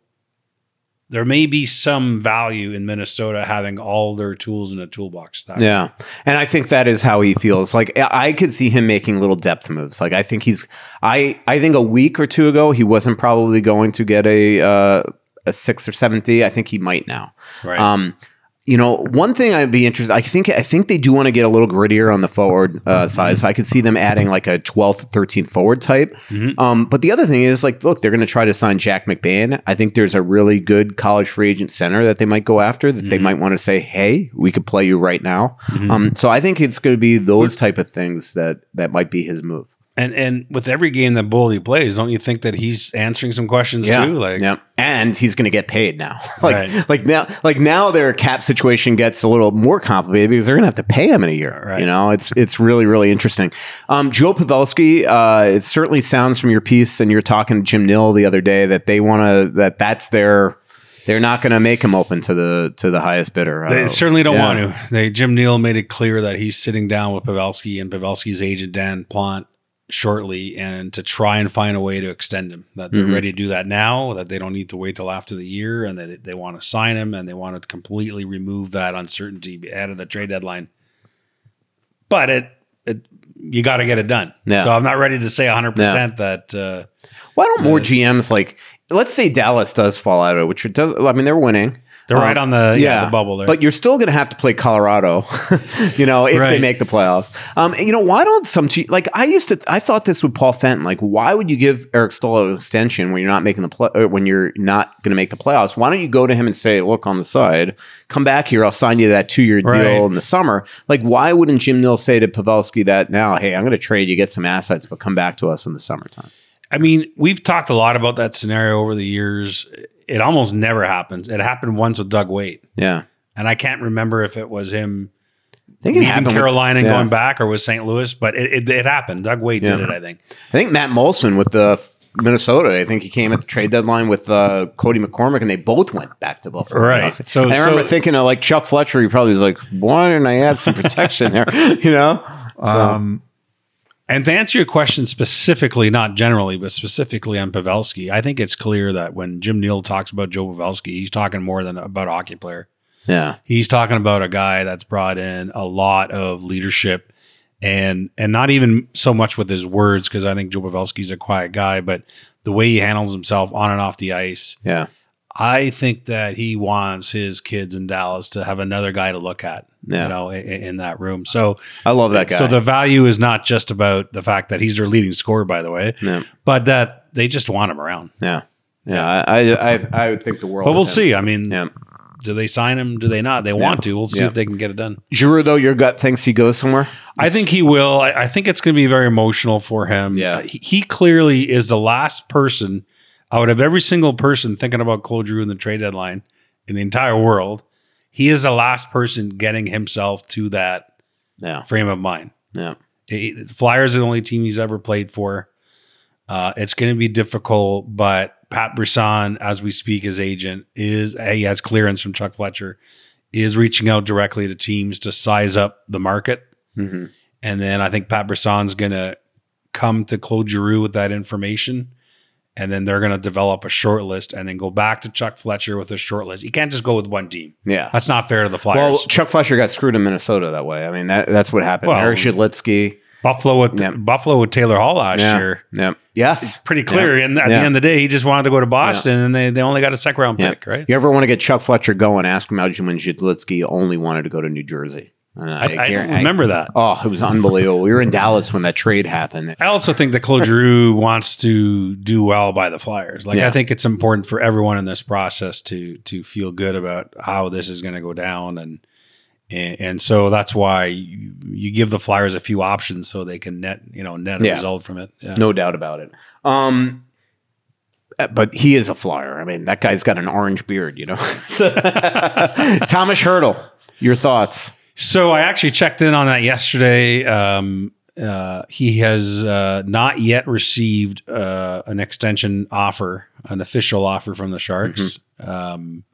[SPEAKER 4] there may be some value in Minnesota having all their tools in a toolbox. That
[SPEAKER 3] Yeah. And I think that is how he feels. Like I I could see him making little depth moves. Like I think he's I I think a week or two ago he wasn't probably going to get a uh a six or seven D. I think he might now.
[SPEAKER 4] Right.
[SPEAKER 3] Um you know, one thing I'd be interested. I think I think they do want to get a little grittier on the forward uh, side. So I could see them adding like a 12th, 13th forward type. Um, but the other thing is like, look, they're going to try to sign Jack McBain. I think there's a really good college free agent center that they might go after. That they might want to say, hey, we could play you right now. Um, so I think it's going to be those type of things that that might be his move.
[SPEAKER 4] And and with every game that Boldy plays, don't you think that he's answering some questions too? Like,
[SPEAKER 3] yeah, and he's going to get paid now. *laughs* like,
[SPEAKER 4] Right.
[SPEAKER 3] like now, like now, their cap situation gets a little more complicated because they're going to have to pay him in a year.
[SPEAKER 4] Right.
[SPEAKER 3] You know, it's it's really really interesting. Um, Joe Pavelski, uh, it certainly sounds from your piece, and you're talking to Jim Nill the other day that they want to that that's their. They're not going to make him open to the to the highest bidder.
[SPEAKER 4] They
[SPEAKER 3] Uh,
[SPEAKER 4] certainly don't
[SPEAKER 3] yeah.
[SPEAKER 4] want to. They Jim Nill made it clear that he's sitting down with Pavelski and Pavelski's agent Dan Plant shortly, and to try and find a way to extend him. That they're
[SPEAKER 3] Mhm.
[SPEAKER 4] ready to do that now. That they don't need to wait till after the year, and that they want to sign him, and they want to completely remove that uncertainty out of the trade deadline. But it, it you got to get it done.
[SPEAKER 3] Yeah.
[SPEAKER 4] So I'm not ready to say 100 percent that. Uh,
[SPEAKER 3] Why don't more GMs like? Let's say Dallas does fall out of it, which it does. I mean, they're winning.
[SPEAKER 4] They're right
[SPEAKER 3] Um,
[SPEAKER 4] on the yeah, the bubble there.
[SPEAKER 3] But you're still going to have to play Colorado, *laughs* you know, if they make the playoffs. Um, and, you know, why don't some te- like I used to? I thought this with Paul Fenton. Like, why would you give Eric Staal an extension when you're not making the play? When you're not going to make the playoffs? Why don't you go to him and say, "Look on the side, come back here. I'll sign you that two year deal
[SPEAKER 4] Right.
[SPEAKER 3] in the summer." Like, why wouldn't Jim Nill say to Pavelski that now? Hey, I'm going to trade you, get some assets, but come back to us in the summertime.
[SPEAKER 4] I mean, we've talked a lot about that scenario over the years. It almost never happens. It happened once with Doug Weight,
[SPEAKER 3] Yeah,
[SPEAKER 4] and I can't remember if it was him
[SPEAKER 3] I think it
[SPEAKER 4] leaving
[SPEAKER 3] happened with-
[SPEAKER 4] Carolina and
[SPEAKER 3] yeah.
[SPEAKER 4] going back, or was St. Louis. But it, it, it happened. Doug Weight did it, I think.
[SPEAKER 3] I think Matt Moulson with the Minnesota. I think he came at the trade deadline with uh, Cody McCormick, and they both went back to Buffalo.
[SPEAKER 4] Right.
[SPEAKER 3] So
[SPEAKER 4] So-
[SPEAKER 3] I remember
[SPEAKER 4] so-
[SPEAKER 3] thinking of like Chuck Fletcher. He probably was like, "Why didn't I add some *laughs* protection there?" *laughs* You know. So,
[SPEAKER 5] Um,
[SPEAKER 4] And to answer your question specifically, not generally, but specifically on Pavelski, I think it's clear that when Jim Nill talks about Joe Pavelski, he's talking more than about a hockey player.
[SPEAKER 3] yeah,
[SPEAKER 4] He's talking about a guy that's brought in a lot of leadership and and not even so much with his words because I think Joe Pavelski's a quiet guy, but the way he handles himself on and off the ice.
[SPEAKER 3] yeah,
[SPEAKER 4] I think that he wants his kids in Dallas to have another guy to look at,
[SPEAKER 3] Yeah.
[SPEAKER 4] you know, in, in that room. So
[SPEAKER 3] I love that guy.
[SPEAKER 4] so the value is not just about the fact that he's their leading scorer, by the way,
[SPEAKER 3] Yeah.
[SPEAKER 4] but that they just want him around.
[SPEAKER 3] yeah, yeah. I, I, I, I would think the world.
[SPEAKER 4] But we'll see. I mean,
[SPEAKER 3] Yeah.
[SPEAKER 4] do they sign him? Do they not? They want to. We'll see if they can get it done.
[SPEAKER 3] Giroux, though, your gut thinks he goes somewhere.
[SPEAKER 4] I think he will. I, I think it's going to be very emotional for him.
[SPEAKER 3] Yeah.
[SPEAKER 4] he, he clearly is the last person out of every single person thinking about Claude Giroux in the trade deadline in the entire world. He is the last person getting himself to that
[SPEAKER 3] Yeah,
[SPEAKER 4] frame of mind.
[SPEAKER 3] yeah,
[SPEAKER 4] It- Flyers are the only team he's ever played for. Uh, it's going to be difficult, but Pat Brisson, as we speak, his agent is he has clearance from Chuck Fletcher, is reaching out directly to teams to size up the market,
[SPEAKER 3] Mhm.
[SPEAKER 4] and then I think Pat Brisson's going to come to Claude Giroux with that information, and then they're going to develop a short list, and then go back to Chuck Fletcher with a short list. You can't just go with one team.
[SPEAKER 3] yeah.
[SPEAKER 4] That's not fair to the Flyers.
[SPEAKER 3] Well, Chuck Fletcher got screwed in Minnesota that way. I mean, that that's what happened.
[SPEAKER 4] Well,
[SPEAKER 3] Eric.
[SPEAKER 4] Buffalo with
[SPEAKER 3] Yeah.
[SPEAKER 4] Buffalo with Taylor Hall last
[SPEAKER 3] Yeah,
[SPEAKER 4] year.
[SPEAKER 3] yeah, yes,
[SPEAKER 4] It's pretty clear.
[SPEAKER 3] Yeah.
[SPEAKER 4] And at the end of the day, he just wanted to go to Boston, and they, they only got a second round pick, right?
[SPEAKER 3] You ever want to get Chuck Fletcher going? Ask him how when Zidlicky only wanted to go to New Jersey. Uh,
[SPEAKER 4] I, I
[SPEAKER 3] guarantee-
[SPEAKER 4] remember that.
[SPEAKER 3] Oh, it was unbelievable. We were in Dallas when that trade happened.
[SPEAKER 4] I also think that Claude Giroux wants to do well by the Flyers. Like
[SPEAKER 3] Yeah.
[SPEAKER 4] I think it's important for everyone in this process to to feel good about how this is going to go down, and, and and so that's why you, you give the Flyers a few options so they can net you know net a
[SPEAKER 3] Yeah.
[SPEAKER 4] result from it. Yeah.
[SPEAKER 3] No doubt about it. Um, uh, but he is a flyer. I mean, that guy's got an orange beard, you know. *laughs* *laughs* Tomas Hertl, your thoughts?
[SPEAKER 4] So I actually checked in on that yesterday. Um, uh, he has uh, not yet received uh, an extension offer, an official offer from the Sharks. Um,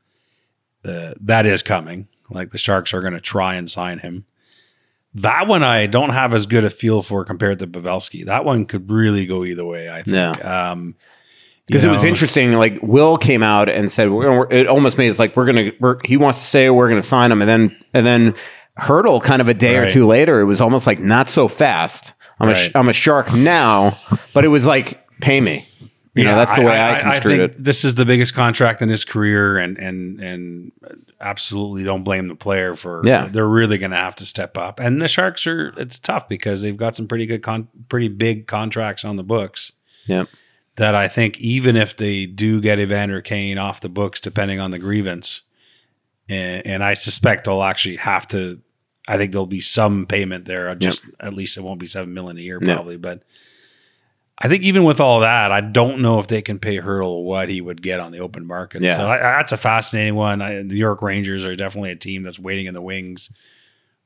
[SPEAKER 4] uh, that is coming. Like the Sharks are going to try and sign him. That one I don't have as good a feel for compared to Pavelski. That one could really go either way. I think. Um,
[SPEAKER 3] Because
[SPEAKER 4] you
[SPEAKER 3] it was interesting. Like Will came out and said, we're, it almost made it like we're gonna. We're, he wants to say we're gonna sign him, and then and then Hertl, kind of a day or two later, it was almost like not so fast. I'm a
[SPEAKER 4] Right.
[SPEAKER 3] a I'm a shark now, but it was like pay me. You know, that's the way I, construed
[SPEAKER 4] think
[SPEAKER 3] it.
[SPEAKER 4] This is the biggest contract in his career, and and and absolutely don't blame the player for.
[SPEAKER 3] Yeah.
[SPEAKER 4] they're really going to have to step up, and the Sharks are. It's tough because they've got some pretty good, con- pretty big contracts on the books.
[SPEAKER 3] Yeah.
[SPEAKER 4] That I think even if they do get Evander Kane off the books, depending on the grievance, and, and I suspect they'll actually have to. I think there'll be some payment there. Just at least it won't be seven million a year, probably, but. I think even with all that, I don't know if they can pay Hertl what he would get on the open market.
[SPEAKER 3] Yeah.
[SPEAKER 4] So I, that's a fascinating one. I, the New York Rangers are definitely a team that's waiting in the wings,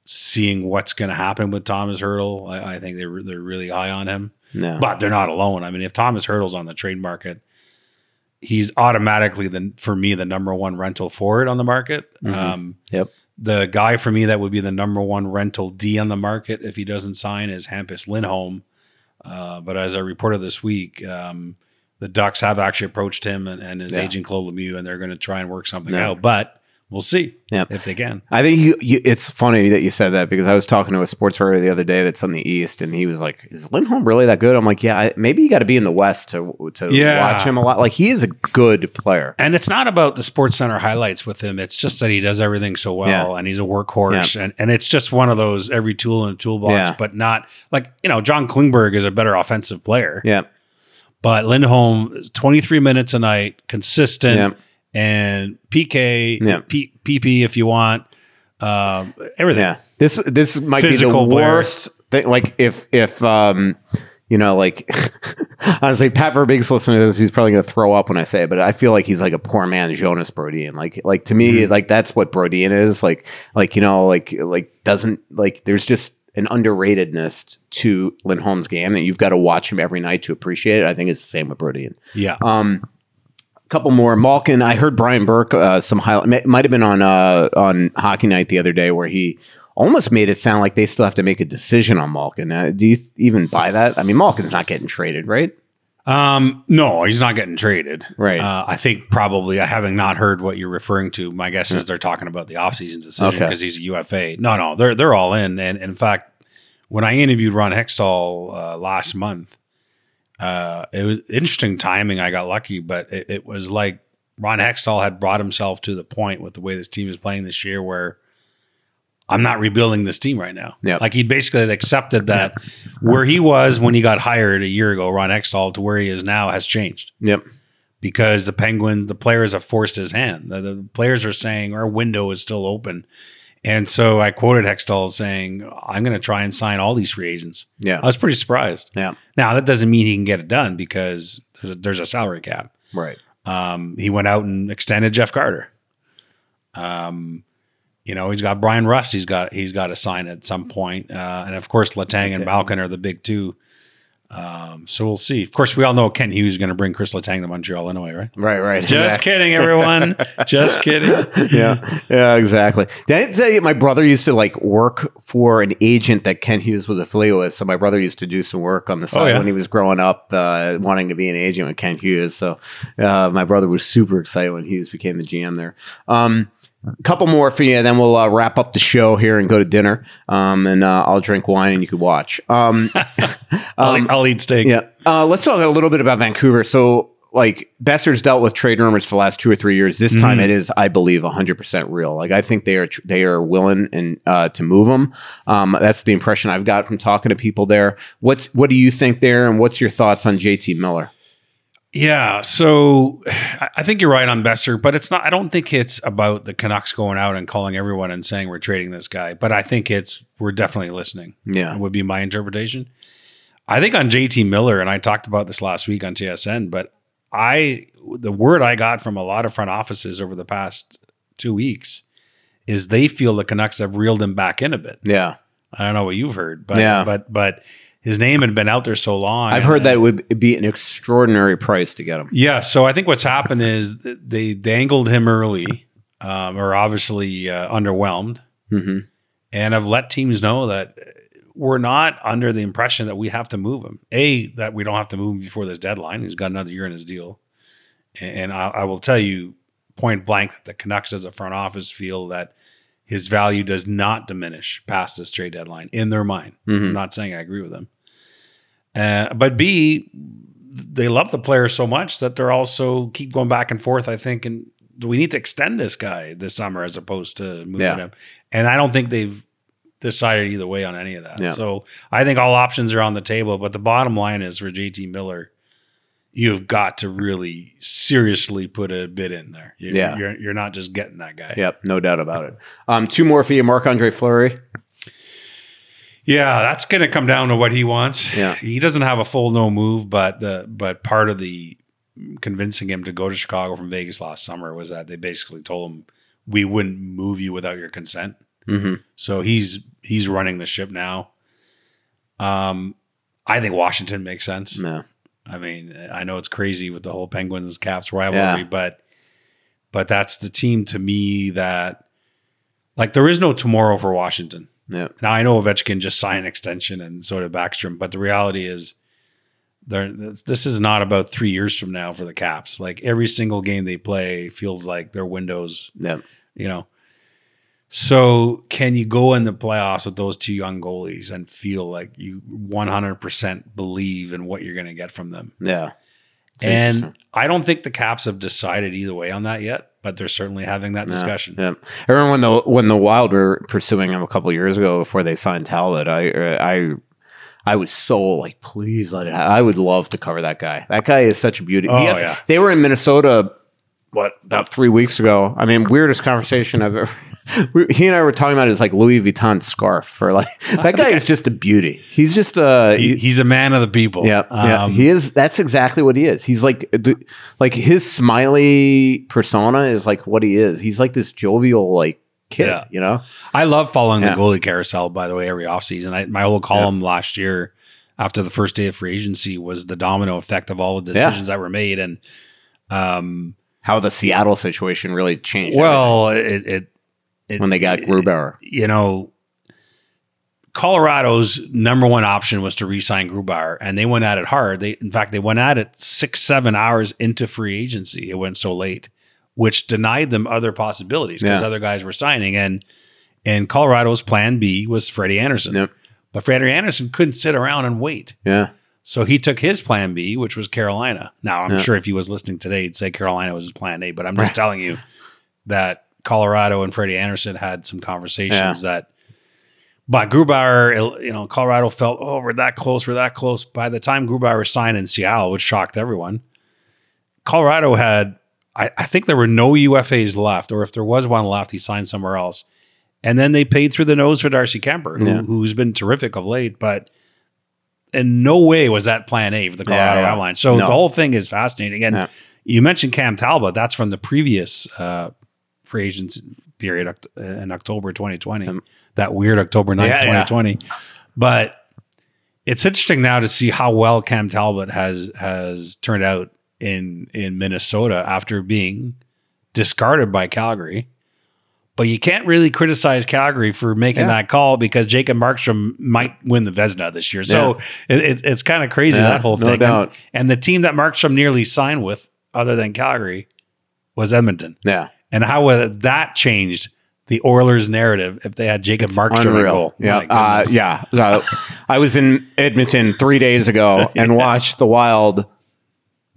[SPEAKER 4] seeing what's going to happen with Tomas Hertl. I, I think they're they're really high on him,
[SPEAKER 3] No.
[SPEAKER 4] but they're not alone. I mean, if Tomas Hertl's on the trade market, he's automatically the for me the number one rental forward on the market.
[SPEAKER 3] Mhm.
[SPEAKER 4] Um,
[SPEAKER 3] Yep.
[SPEAKER 4] The guy for me that would be the number one rental D on the market if he doesn't sign is Hampus Lindholm. Uh, but as I reported this week, um, the Ducks have actually approached him and, and his
[SPEAKER 3] Yeah.
[SPEAKER 4] agent Claude Lemieux, and they're going to try and work something out. But we'll see
[SPEAKER 3] Yeah.
[SPEAKER 4] if they can.
[SPEAKER 3] I think you, you, it's funny that you said that because I was talking to a sports writer the other day that's on the East, and he was like, "Is Lindholm really that good?" I'm like, "Yeah, I, maybe you got to be in the West to to
[SPEAKER 4] Yeah.
[SPEAKER 3] watch him a lot. Like he is a good player.
[SPEAKER 4] And it's not about the Sports Center highlights with him. It's just that he does everything so well,
[SPEAKER 3] Yeah.
[SPEAKER 4] and he's a workhorse, and and it's just one of those every tool in the toolbox,
[SPEAKER 3] Yeah.
[SPEAKER 4] but not like you know John Klingberg is a better offensive player.
[SPEAKER 3] Yeah,
[SPEAKER 4] But Lindholm, is 23 minutes a night, consistent,
[SPEAKER 3] Yeah.
[SPEAKER 4] And PK,
[SPEAKER 3] Yeah.
[SPEAKER 4] P, PP if you want, um, everything.
[SPEAKER 3] yeah. This this might be the
[SPEAKER 4] Physical player.
[SPEAKER 3] worst thing. Like if if um you know like *laughs* honestly Pat Verbeek's listening to this, he's probably gonna throw up when I say it, but I feel like he's like a poor man Jonas Brodin. Like like to me
[SPEAKER 4] Mm-hmm.
[SPEAKER 3] like that's what Brodin is. Like like you know like like doesn't like there's just an underratedness to Lindholm's game that you've got to watch him every night to appreciate it. I think it's the same with Brodin.
[SPEAKER 4] Yeah.
[SPEAKER 3] Um, couple more. Malkin. I heard Brian Burke uh, some highlight. Might have been on uh, on Hockey Night the other day where he almost made it sound like they still have to make a decision on Malkin. Uh, do you th- even buy that? I mean, Malkin's not getting traded, right?
[SPEAKER 4] Um, no, he's not getting traded.
[SPEAKER 3] Right.
[SPEAKER 4] Uh, I think probably I having not heard what you're referring to. My guess is they're talking about the offseason decision
[SPEAKER 3] Okay.
[SPEAKER 4] because he's a UFA. No, no, they're they're all in. And in fact, when I interviewed Ron Hextall uh, last month, uh, it was interesting timing. I got lucky, but it, it was like Ron Hextall had brought himself to the point with the way this team is playing this year where I'm not rebuilding this team right now.
[SPEAKER 3] Yeah.
[SPEAKER 4] Like he basically accepted that where he was when he got hired a year ago, Ron Hextall, to where he is now has changed
[SPEAKER 3] Yep.
[SPEAKER 4] because the Penguins, the players have forced his hand. The, the players are saying our window is still open. And so I quoted Hextall saying, I'm going to try and sign all these free agents.
[SPEAKER 3] Yeah.
[SPEAKER 4] I was pretty surprised.
[SPEAKER 3] Yeah.
[SPEAKER 4] Now, that doesn't mean he can get it done because there's a, there's a salary cap.
[SPEAKER 3] Right.
[SPEAKER 4] Um, he went out and extended Jeff Carter. Um, you know, he's got Bryan Rust. He's got he's got to sign at some point, uh, and of course, Letang and Malkin are the big two. Um, so we'll see. Of course, we all know Kent Hughes is going to bring Kris Letang to Montreal anyway, right?
[SPEAKER 3] Right. Right.
[SPEAKER 4] Just
[SPEAKER 3] exactly.
[SPEAKER 4] kidding, everyone. *laughs* Just kidding.
[SPEAKER 3] yeah, yeah, exactly. Did I tell you my brother used to like work for an agent that Kent Hughes was affiliated with? So my brother used to do some work on the side
[SPEAKER 4] yeah?
[SPEAKER 3] when he was growing up, uh, wanting to be an agent with Kent Hughes. So uh, my brother was super excited when Hughes became the GM there. Um, a couple more for you, and then we'll uh, wrap up the show here and go to dinner. Um, and uh, I'll drink wine and you can watch. Um, *laughs*
[SPEAKER 4] I'll, eat, I'll eat steak.
[SPEAKER 3] yeah. Uh, let's talk a little bit about Vancouver. So like Boeser's dealt with trade rumors for the last two or three years. This time
[SPEAKER 4] Mhm.
[SPEAKER 3] it is, I believe, 100% real. Like I think they are they are willing and uh, to move them. Um, that's the impression I've got from talking to people there. What's what do you think there, and what's your thoughts on JT Miller?
[SPEAKER 4] Yeah, so I think you're right on Boeser, but it's not. I don't think it's about the Canucks going out and calling everyone and saying we're trading this guy. But I think it's we're definitely listening.
[SPEAKER 3] Yeah.
[SPEAKER 4] would be my interpretation. I think on JT Miller, and I talked about this last week on TSN, but I the word I got from a lot of front offices over the past two weeks is they feel the Canucks have reeled him back in a bit.
[SPEAKER 3] Yeah,
[SPEAKER 4] I don't know what you've heard, but
[SPEAKER 3] Yeah.
[SPEAKER 4] but but his name had been out there so long.
[SPEAKER 3] I've heard that it would be an extraordinary price to get him.
[SPEAKER 4] Yeah. So I think what's happened is they dangled him early, um, or obviously uh, underwhelmed,
[SPEAKER 3] hmm
[SPEAKER 4] and have let teams know that we're not under the impression that we have to move him. A that we don't have to move him before this deadline. He's got another year in his deal, and, and I, I will tell you point blank that the Canucks as a front office feel that his value does not diminish past this trade deadline in their mind.
[SPEAKER 3] Mhm.
[SPEAKER 4] I'm not saying I agree with them. Uh, but B, they love the player so much that they're also keep going back and forth. I think, and do we need to extend this guy this summer as opposed to moving
[SPEAKER 3] Yeah.
[SPEAKER 4] him? And I don't think they've decided either way on any of that.
[SPEAKER 3] Yeah.
[SPEAKER 4] So I think all options are on the table. But the bottom line is for JT Miller, you've got to really seriously put a bid in there. You-
[SPEAKER 3] Yeah.
[SPEAKER 4] you're, you're not just getting that guy.
[SPEAKER 3] Yep, no doubt about it. Um, two more for you, Marc Andre Fleury.
[SPEAKER 4] Yeah, that's going to come down to what he wants.
[SPEAKER 3] Yeah.
[SPEAKER 4] he doesn't have a full no move, but the but part of the convincing him to go to Chicago from Vegas last summer was that they basically told him we wouldn't move you without your consent.
[SPEAKER 3] Mm-hmm.
[SPEAKER 4] So he's he's running the ship now. Um, I think Washington makes sense.
[SPEAKER 3] No.
[SPEAKER 4] I mean, I know it's crazy with the whole Penguins and Caps rivalry,
[SPEAKER 3] Yeah.
[SPEAKER 4] but but that's the team to me that like there is no tomorrow for Washington.
[SPEAKER 3] Yep.
[SPEAKER 4] Now I know Ovechkin just signed an extension and so did Backstrom, but the reality is there this, this is not about three years from now for the Caps. Like every single game they play feels like their windows,
[SPEAKER 3] Yeah.
[SPEAKER 4] you know. So can you go in the playoffs with those two young goalies and feel like you 100% believe in what you're going to get from them?
[SPEAKER 3] Yeah.
[SPEAKER 4] And. I don't think the Caps have decided either way on that yet, but they're certainly having that discussion.
[SPEAKER 3] Yeah. I remember when the when the Wild were pursuing him a couple of years ago before they signed Talbot. I uh, I I was so like, please let it. Ha-. I would love to cover that guy. That guy is such a beauty.
[SPEAKER 4] Oh,
[SPEAKER 3] had-
[SPEAKER 4] yeah.
[SPEAKER 3] They were in Minnesota. What about three weeks ago? I mean, weirdest conversation I've ever. We- He and I were talking about his like Louis Vuitton scarf for like *laughs* that guy is just a beauty. He's just a
[SPEAKER 4] He, he's a man of the people.
[SPEAKER 3] yeah, yeah.
[SPEAKER 4] Um,
[SPEAKER 3] He is. That's exactly what he is. He's like, like his smiley persona is like what he is. He's like this jovial like kid.
[SPEAKER 4] Yeah.
[SPEAKER 3] You know.
[SPEAKER 4] I love following
[SPEAKER 3] Yeah.
[SPEAKER 4] the goalie carousel, by the way, every offseason. I, my whole column last year after the first day of free agency was the domino effect of all the
[SPEAKER 3] Yeah.
[SPEAKER 4] decisions that were made. And um,
[SPEAKER 3] How the Seattle situation really changed.
[SPEAKER 4] well, it, it, it
[SPEAKER 3] when they got Grubauer.
[SPEAKER 4] you know, Colorado's number one option was to re-sign Grubauer, and they went at it hard. They, in fact, they went at it six, seven hours into free agency. It went so late, which denied them other possibilities because
[SPEAKER 3] Yeah.
[SPEAKER 4] other guys were signing. And and Colorado's plan B was Freddie Andersen,
[SPEAKER 3] Yep.
[SPEAKER 4] but Freddie Andersen couldn't sit around and wait.
[SPEAKER 3] Yeah.
[SPEAKER 4] So he took his plan B, which was Carolina. Now, I'm
[SPEAKER 3] Yeah.
[SPEAKER 4] sure if he was listening today, he'd say Carolina was his plan A, but I'm just telling you that Colorado and Freddie Andersen had some conversations that, but Grubauer, you know, Colorado felt, oh, we're that close, we're that close. By the time Grubauer signed in Seattle, which shocked everyone, Colorado had, I, I think there were no UFAs left, or if there was one left, he signed somewhere else. And then they paid through the nose for Darcy Kuemper, who,
[SPEAKER 3] Yeah.
[SPEAKER 4] who's been terrific of late, but in no way was that plan A for the Colorado
[SPEAKER 3] Yeah, yeah.
[SPEAKER 4] Avalanche. So
[SPEAKER 3] No.
[SPEAKER 4] the whole thing is fascinating. And
[SPEAKER 3] Yeah.
[SPEAKER 4] you mentioned Cam Talbot. That's from the previous uh, free agents period in October 2020.
[SPEAKER 3] Um,
[SPEAKER 4] that weird October 9th,
[SPEAKER 3] Yeah, yeah.
[SPEAKER 4] 2020. But it's interesting now to see how well Cam Talbot has has turned out in in Minnesota after being discarded by Calgary. But you can't really criticize Calgary for making
[SPEAKER 3] Yeah.
[SPEAKER 4] that call because Jacob Markstrom might win the Vezina this year. So it, it's it's kind of crazy
[SPEAKER 3] Yeah,
[SPEAKER 4] that whole
[SPEAKER 3] no
[SPEAKER 4] thing.
[SPEAKER 3] doubt.
[SPEAKER 4] And, and the team that Markstrom nearly signed with, other than Calgary, was Edmonton.
[SPEAKER 3] Yeah.
[SPEAKER 4] And how would that changed the Oilers' narrative if they had Jacob Markstrom
[SPEAKER 3] Unreal.
[SPEAKER 4] goal?
[SPEAKER 3] Yeah. Uh, yeah. So I was in Edmonton three days ago *laughs* and watched the Wild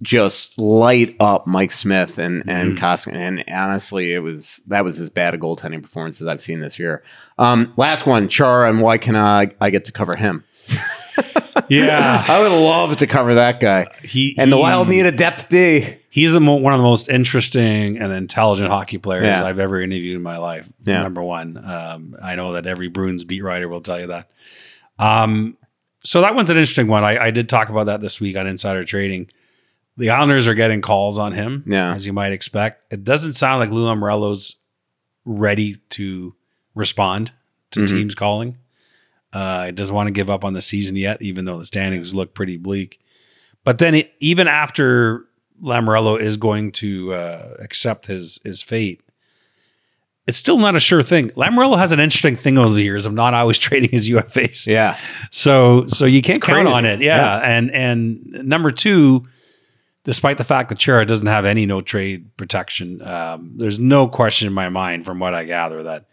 [SPEAKER 3] just light up Mike Smith and and
[SPEAKER 4] Mm-hmm.
[SPEAKER 3] Koskinen. And honestly, it was that was as bad a goaltending performance as I've seen this year. Um, last one, Chara, and why can I I get to cover him? *laughs*
[SPEAKER 4] Yeah, *laughs*
[SPEAKER 3] I would love to cover that guy.
[SPEAKER 4] he
[SPEAKER 3] And the
[SPEAKER 4] he-
[SPEAKER 3] Wild need a depth D.
[SPEAKER 4] He's the mo- one of the most interesting and intelligent hockey players
[SPEAKER 3] Yeah.
[SPEAKER 4] I've ever interviewed in my life.
[SPEAKER 3] Yeah.
[SPEAKER 4] Number one, um, I know that every Bruins beat writer will tell you that. Um, so that one's an interesting one. I, I did talk about that this week on Insider Trading. The Islanders are getting calls on him,
[SPEAKER 3] Yeah.
[SPEAKER 4] as you might expect. It doesn't sound like Lou Lamoriello's ready to respond to
[SPEAKER 3] Mhm.
[SPEAKER 4] teams calling. Uh, he doesn't want to give up on the season yet, even though the standings look pretty bleak. But then, it, even after Lamoriello is going to uh, accept his his fate, it's still not a sure thing. Lamoriello has an interesting thing over the years of not always *laughs* trading his UFAs.
[SPEAKER 3] Yeah.
[SPEAKER 4] So so you can't count on it. Yeah. And and number two, despite the fact that Chara doesn't have any no trade protection, um, there's no question in my mind, from what I gather, that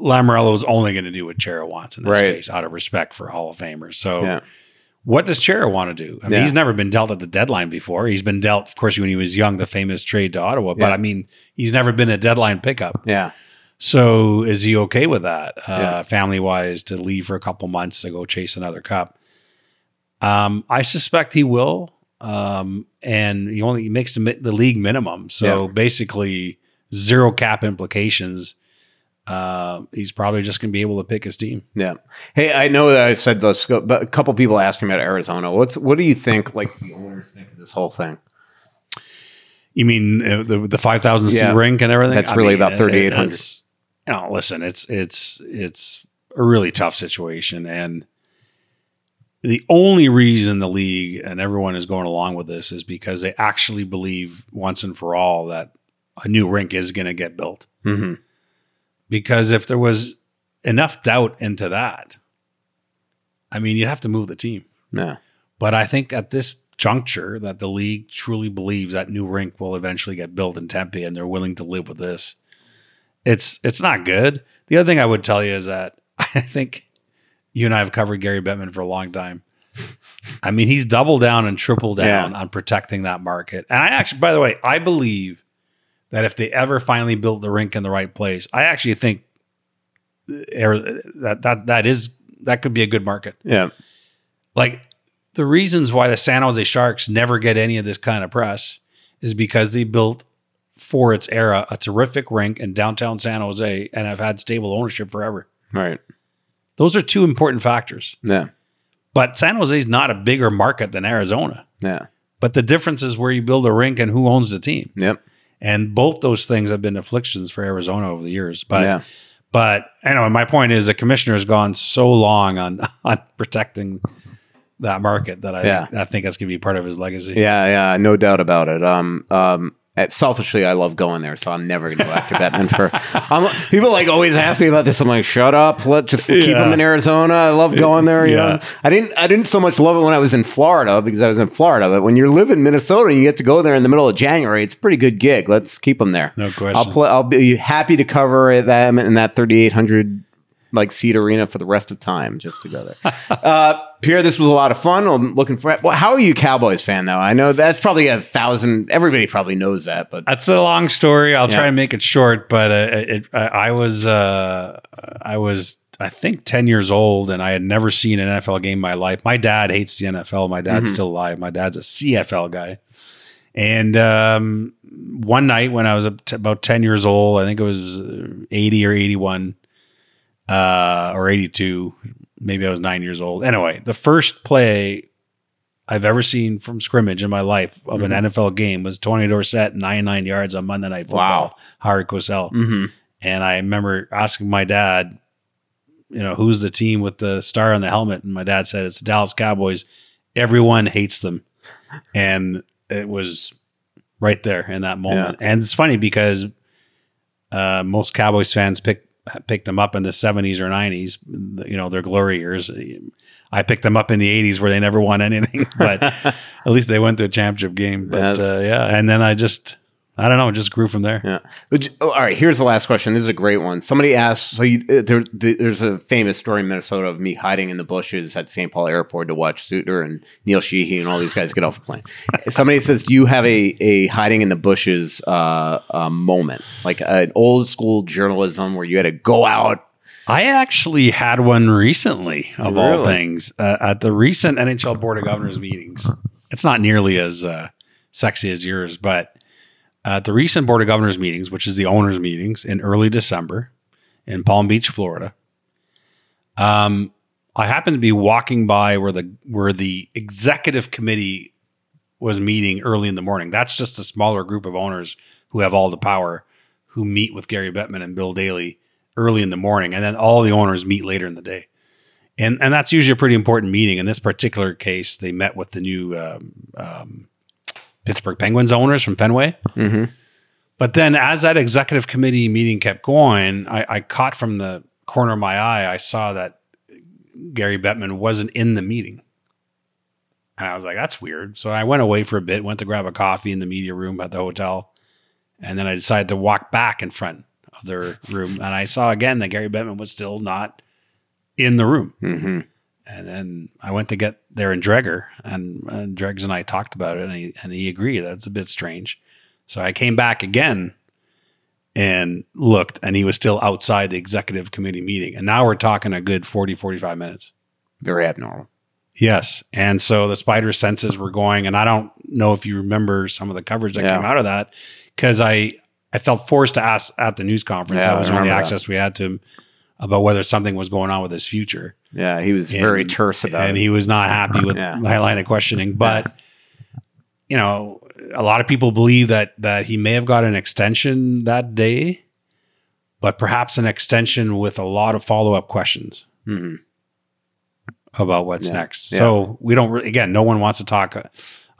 [SPEAKER 4] Lamoriello is only going to do what Chara wants in this
[SPEAKER 3] Right.
[SPEAKER 4] case, out of respect for Hall of Famers. So.
[SPEAKER 3] Yeah.
[SPEAKER 4] What does Chara want to do? I mean,
[SPEAKER 3] Yeah.
[SPEAKER 4] he's never been dealt at the deadline before. He's been dealt, of course, when he was young, the famous trade to Ottawa. But
[SPEAKER 3] Yeah.
[SPEAKER 4] I mean, he's never been a deadline pickup.
[SPEAKER 3] Yeah.
[SPEAKER 4] So is he okay with that, uh, family wise, to leave for a couple months to go chase another cup? Um, I suspect he will. Um, and he only he makes the, the league minimum. So basically, zero cap implications. Uh, he's probably just going to be able to pick his team.
[SPEAKER 3] Yeah. Hey, I know that I said this, but a couple people asking about Arizona. What's what do you think? Like the owners think of this whole thing?
[SPEAKER 4] You mean uh, the the five thousand seat
[SPEAKER 3] Yeah.
[SPEAKER 4] rink and everything?
[SPEAKER 3] That's really about 3,800.
[SPEAKER 4] it's- You know, listen, it's it's it's a really tough situation, and the only reason the league and everyone is going along with this is because they actually believe once and for all that a new rink is going to get built.
[SPEAKER 3] Mm-hmm.
[SPEAKER 4] Because if there was enough doubt into that, I mean, you'd have to move the team.
[SPEAKER 3] Yeah.
[SPEAKER 4] But I think at this juncture that the league truly believes that new rink will eventually get built in Tempe and they're willing to live with this. It's it's not good. The other thing I would tell you is that *laughs* I think you and I have covered Gary Bettman for a long time. I mean, he's doubled down and tripled down
[SPEAKER 3] Yeah.
[SPEAKER 4] on protecting that market. And I actually, by the way, I believe that if they ever finally built the rink in the right place, I actually think uh, er, that that that is that could be a good market
[SPEAKER 3] Yeah.
[SPEAKER 4] like the reasons why the San Jose Sharks never get any of this kind of press is because they built for its era a terrific rink in downtown San Jose and have had stable ownership forever.
[SPEAKER 3] Right.
[SPEAKER 4] Those are two important factors.
[SPEAKER 3] Yeah.
[SPEAKER 4] But San Jose is not a bigger market than Arizona.
[SPEAKER 3] Yeah.
[SPEAKER 4] But the difference is where you build a rink and who owns the team.
[SPEAKER 3] Yep.
[SPEAKER 4] And both those things have been afflictions for Arizona over the years. But
[SPEAKER 3] yeah.
[SPEAKER 4] but anyway, my point is the commissioner has gone so long on *laughs* on protecting that market that I
[SPEAKER 3] Yeah.
[SPEAKER 4] think, I think that's going to be part of his legacy.
[SPEAKER 3] Yeah. Yeah. No doubt about it. Um. Um. Selfishly, I love going there, so I'm never going to go after Bettman for. I'm, people like always ask me about this. I'm like, shut up. Let just keep
[SPEAKER 4] Yeah.
[SPEAKER 3] him in Arizona. I love going there. You
[SPEAKER 4] Yeah.
[SPEAKER 3] know, I didn't. I didn't so much love it when I was in Florida because I was in Florida. But when you live in Minnesota and you get to go there in the middle of January, it's a pretty good gig. Let's keep him there.
[SPEAKER 4] No question.
[SPEAKER 3] I'll play. I'll be happy to cover them in that 3,800 like seat arena for the rest of time just to go there. *laughs* uh, Pierre, this was a lot of fun. I'm looking for. Well, how are you, Cowboys fan though? I know that's probably a thousand. Everybody probably knows that, but
[SPEAKER 4] That's a long story. I'll
[SPEAKER 3] Yeah.
[SPEAKER 4] try and make it short, but uh, it, I, I was uh, I was I think ten years old, and I had never seen an NFL game in my life. My dad hates the NFL. My dad's
[SPEAKER 3] Mm-hmm.
[SPEAKER 4] still alive. My dad's a CFL guy. And um, one night when I was about ten years old, I think it was uh, eighty or eighty-one uh, or eighty-two. Maybe I was nine years old. Anyway, the first play I've ever seen from scrimmage in my life of an NFL game was Tony Dorsett, 99 yards on Monday Night Football,
[SPEAKER 3] Wow.
[SPEAKER 4] Howard Cosell.
[SPEAKER 3] Mhm.
[SPEAKER 4] And I remember asking my dad, you know, who's the team with the star on the helmet? And my dad said, it's the Dallas Cowboys. Everyone hates them. And it was right there in that moment. And it's funny because uh, most Cowboys fans pick picked them up in the 70s or 90s, you know, their glory years. I picked them up in the 80s where they never won anything, *laughs* but *laughs* at least they went to a championship game. But uh, yeah, and then I just I don't know. It just grew from there.
[SPEAKER 3] Yeah. Oh, all right. Here's the last question. This is a great one. Somebody asked. So you, uh, there, there's a famous story in Minnesota of me hiding in the bushes at St. Paul Airport to watch Suter and Neil Sheehy and all these guys get off the plane. *laughs* Somebody says, "Do you have a a hiding in the bushes uh, uh, moment, like an old school journalism where you had to go out?"
[SPEAKER 4] I actually had one recently, of all things, uh, at the recent NHL Board of Governors meetings. It's not nearly as uh, sexy as yours, but at the recent Board of Governors meetings, which is the owners' meetings in early December in Palm Beach, Florida, um, I happened to be walking by where the where the executive committee was meeting early in the morning. That's just a smaller group of owners who have all the power, who meet with Gary Bettman and Bill Daly early in the morning, and then all the owners meet later in the day. And and that's usually a pretty important meeting. In this particular case, they met with the new um, um, Pittsburgh Penguins owners from Fenway. But then, as that executive committee meeting kept going, I, I caught from the corner of my eye, I saw that Gary Bettman wasn't in the meeting. And I was like, that's weird. So I went away for a bit, went to grab a coffee in the media room at the hotel. And then I decided to walk back in front of their room. And I saw again that Gary Bettman was still not in the room.
[SPEAKER 3] Mm-hmm.
[SPEAKER 4] And then I went to get Darren Dreger, and, and Dregs and I talked about it, and he, and he agreed that's a bit strange. So I came back again and looked, and he was still outside the executive committee meeting. And now we're talking a good 40, 45 minutes.
[SPEAKER 3] Very abnormal.
[SPEAKER 4] Yes. And so the spider senses were going, and I don't know if you remember some of the coverage that
[SPEAKER 3] Yeah.
[SPEAKER 4] came out of that because I, I felt forced to ask at the news conference.
[SPEAKER 3] Yeah,
[SPEAKER 4] that was the only
[SPEAKER 3] remember that.
[SPEAKER 4] access we had to him about whether something was going on with his future
[SPEAKER 3] Yeah, he was very terse about
[SPEAKER 4] and
[SPEAKER 3] it.
[SPEAKER 4] he was not happy with
[SPEAKER 3] Yeah.
[SPEAKER 4] my line of questioning. But you know, a lot of people believe that that he may have got an extension that day, but perhaps an extension with a lot of follow up questions
[SPEAKER 3] Mhm.
[SPEAKER 4] about what's
[SPEAKER 3] Yeah.
[SPEAKER 4] next.
[SPEAKER 3] Yeah.
[SPEAKER 4] So we don't re- again, no one wants to talk.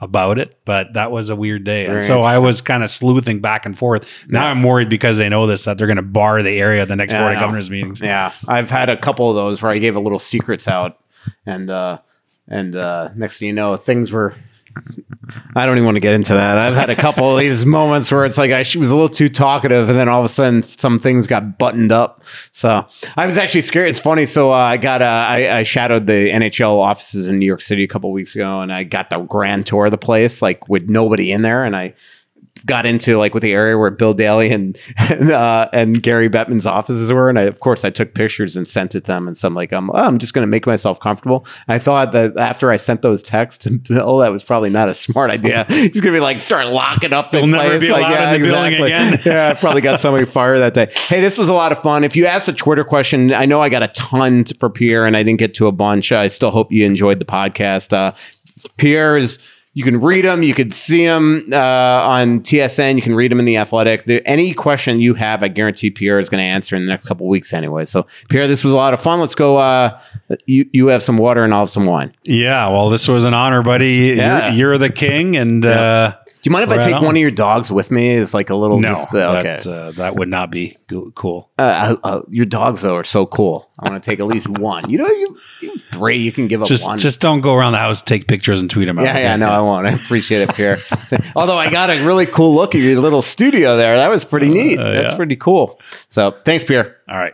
[SPEAKER 4] About it, but that was a weird day,
[SPEAKER 3] Very
[SPEAKER 4] and so I was kind of sleuthing back and forth. Now I'm worried because they know this that they're going to bar the area at the next
[SPEAKER 3] Yeah,
[SPEAKER 4] board of governors meetings.
[SPEAKER 3] Yeah, I've had a couple of those where I gave a little secrets out, and uh, and uh, next thing you know, things were. I don't even want to get into that. I've had a couple of these moments where it's like I was a little too talkative, and then all of a sudden some things got buttoned up. So I was actually scared. It's funny. So uh, I got uh, I, I shadowed the NHL offices in New York City a couple of weeks ago, and I got the grand tour of the place, like with nobody in there, and I got into like with the area where Bill Daly and and, uh, and Gary Bettman's offices were, and I, of course I took pictures and sent it to them. And so I'm like, I'm, oh, I'm just going to make myself comfortable. I thought that after I sent those texts to Bill, that was probably not a smart idea. *laughs* He's going to be like, start locking up the
[SPEAKER 4] He'll never
[SPEAKER 3] place.
[SPEAKER 4] be
[SPEAKER 3] like,
[SPEAKER 4] allowed in the building again. *laughs*
[SPEAKER 3] yeah, I probably got somebody fired that day. Hey, this was a lot of fun. If you asked a Twitter question, I know I got a ton for Pierre, and I didn't get to a bunch. I still hope you enjoyed the podcast. Uh, Pierre is. You can read them. You can see them uh, on TSN. You can read them in the Athletic. There, any question you have, I guarantee Pierre is going to answer in the next couple of weeks anyway. So, Pierre, this was a lot of fun. Let's go. Uh, you you have some water and I'll have some wine.
[SPEAKER 4] Yeah, well, this was an honor, buddy.
[SPEAKER 3] Yeah.
[SPEAKER 4] You're, you're the king, and uh,
[SPEAKER 3] Do you mind if I take
[SPEAKER 4] on.
[SPEAKER 3] one of your dogs with me? It's like a little.
[SPEAKER 4] no,
[SPEAKER 3] just, uh, okay.
[SPEAKER 4] that, uh, that would not be cool.
[SPEAKER 3] Uh, uh, your dogs though are so cool. I want to take at least one. You know, you, you three. You can give up
[SPEAKER 4] Just
[SPEAKER 3] one.
[SPEAKER 4] just don't go around the house, take pictures, and tweet them out.
[SPEAKER 3] yeah, yeah. No, I won't. I appreciate it, Pierre. *laughs* Although I got a really cool look at your little studio there. That was pretty neat. That's
[SPEAKER 4] yeah.
[SPEAKER 3] pretty cool. So thanks, Pierre.
[SPEAKER 4] All right.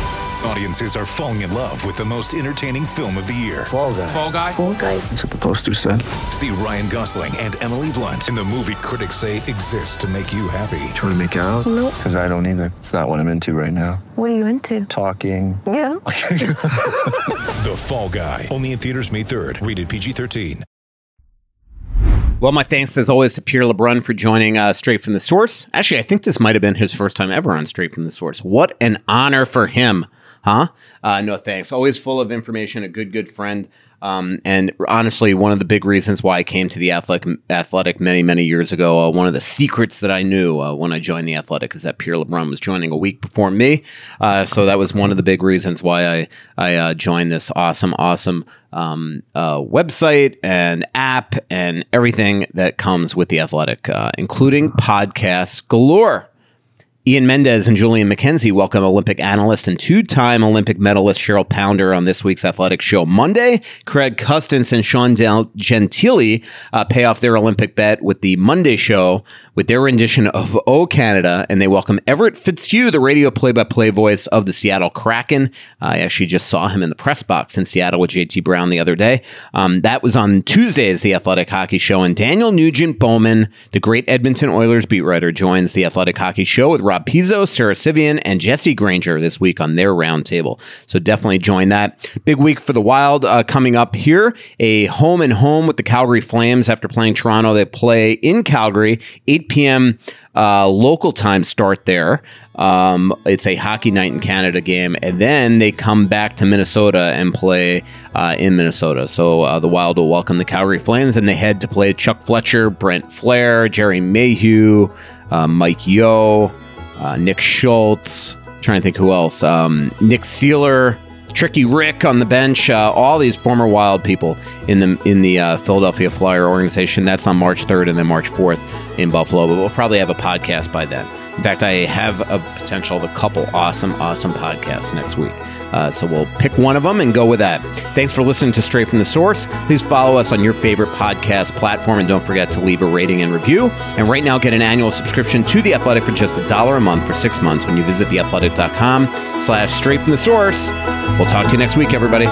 [SPEAKER 6] Audiences are falling in love with the most entertaining film of the year.
[SPEAKER 7] Fall guy.
[SPEAKER 6] Fall Guy?
[SPEAKER 8] Fall guy.
[SPEAKER 7] That's what the poster said.
[SPEAKER 6] See Ryan Gosling and Emily Blunt in the movie critics say exists to make you happy.
[SPEAKER 7] Trying to make it out?
[SPEAKER 8] Nope.
[SPEAKER 7] Because I don't either. It's not what I'm into right now.
[SPEAKER 8] What are you into?
[SPEAKER 7] Talking.
[SPEAKER 8] Yeah. *laughs* *laughs*
[SPEAKER 6] The Fall Guy. Only in theaters May 3rd. Rated PG 13.
[SPEAKER 3] Well, my thanks as always to Pierre LeBrun for joining uh, Straight from the Source. Actually, I think this might have been his first time ever on Straight from the Source. What an honor for him, huh? Uh, no thanks. Always full of information, a good, good friend. Um, and honestly, one of the big reasons why I came to the athletic, athletic many, many years ago, uh, one of the secrets that I knew uh, when I joined the athletic is that Pierre LeBrun was joining a week before me. Uh, so that was one of the big reasons why I, I uh, joined this awesome, awesome um, uh, website and app and everything that comes with the athletic, uh, including podcasts galore. Ian Mendes and Julian McKenzie welcome Olympic analyst and two time Olympic medalist Cheryl Pounder on this week's athletic show. Monday, Craig Custance and Sean Gentille uh, pay off their Olympic bet with the Monday show with their rendition of O Canada, and they welcome Everett Fitzhugh, the radio play by play voice of the Seattle Kraken. I actually just saw him in the press box in Seattle with JT Brown the other day. Um, that was on Tuesday's The Athletic Hockey Show, and Daniel Nugent Bowman, the great Edmonton Oilers beat writer, joins The Athletic Hockey Show with Rob Pizzo, Sara Civian, and Jesse Granger this week on their roundtable. So definitely join that. Big week for the Wild uh, coming up here. A home and home with the Calgary Flames after playing Toronto. They play in Calgary, 8 p.m. Uh, local time start there. Um, it's a hockey night in Canada game, and then they come back to Minnesota and play uh, in Minnesota. So uh, the Wild will welcome the Calgary Flames, and they head to play Chuck Fletcher, Brent Flahr, Gerry Mayhew, uh, Mike Yeo, uh, Nick Schultz. trying to think who else. Um, Nick Seeler. Tricky Rick on the bench, uh, all these former Wild people in the in the uh, Philadelphia Flyer organization. That's on March 3rd and then March 4th in Buffalo. But we'll probably have a podcast by then. In fact, I have a potential of a couple awesome, awesome podcasts next week. Uh, so we'll pick one of them and go with that. Thanks for listening to Straight from the Source. Please follow us on your favorite podcast platform and don't forget to leave a rating and review. And right now, get an annual subscription to The Athletic for just a dollar a month for six months when you visit theathletic.com slash straight from the source. We'll talk to you next week, everybody.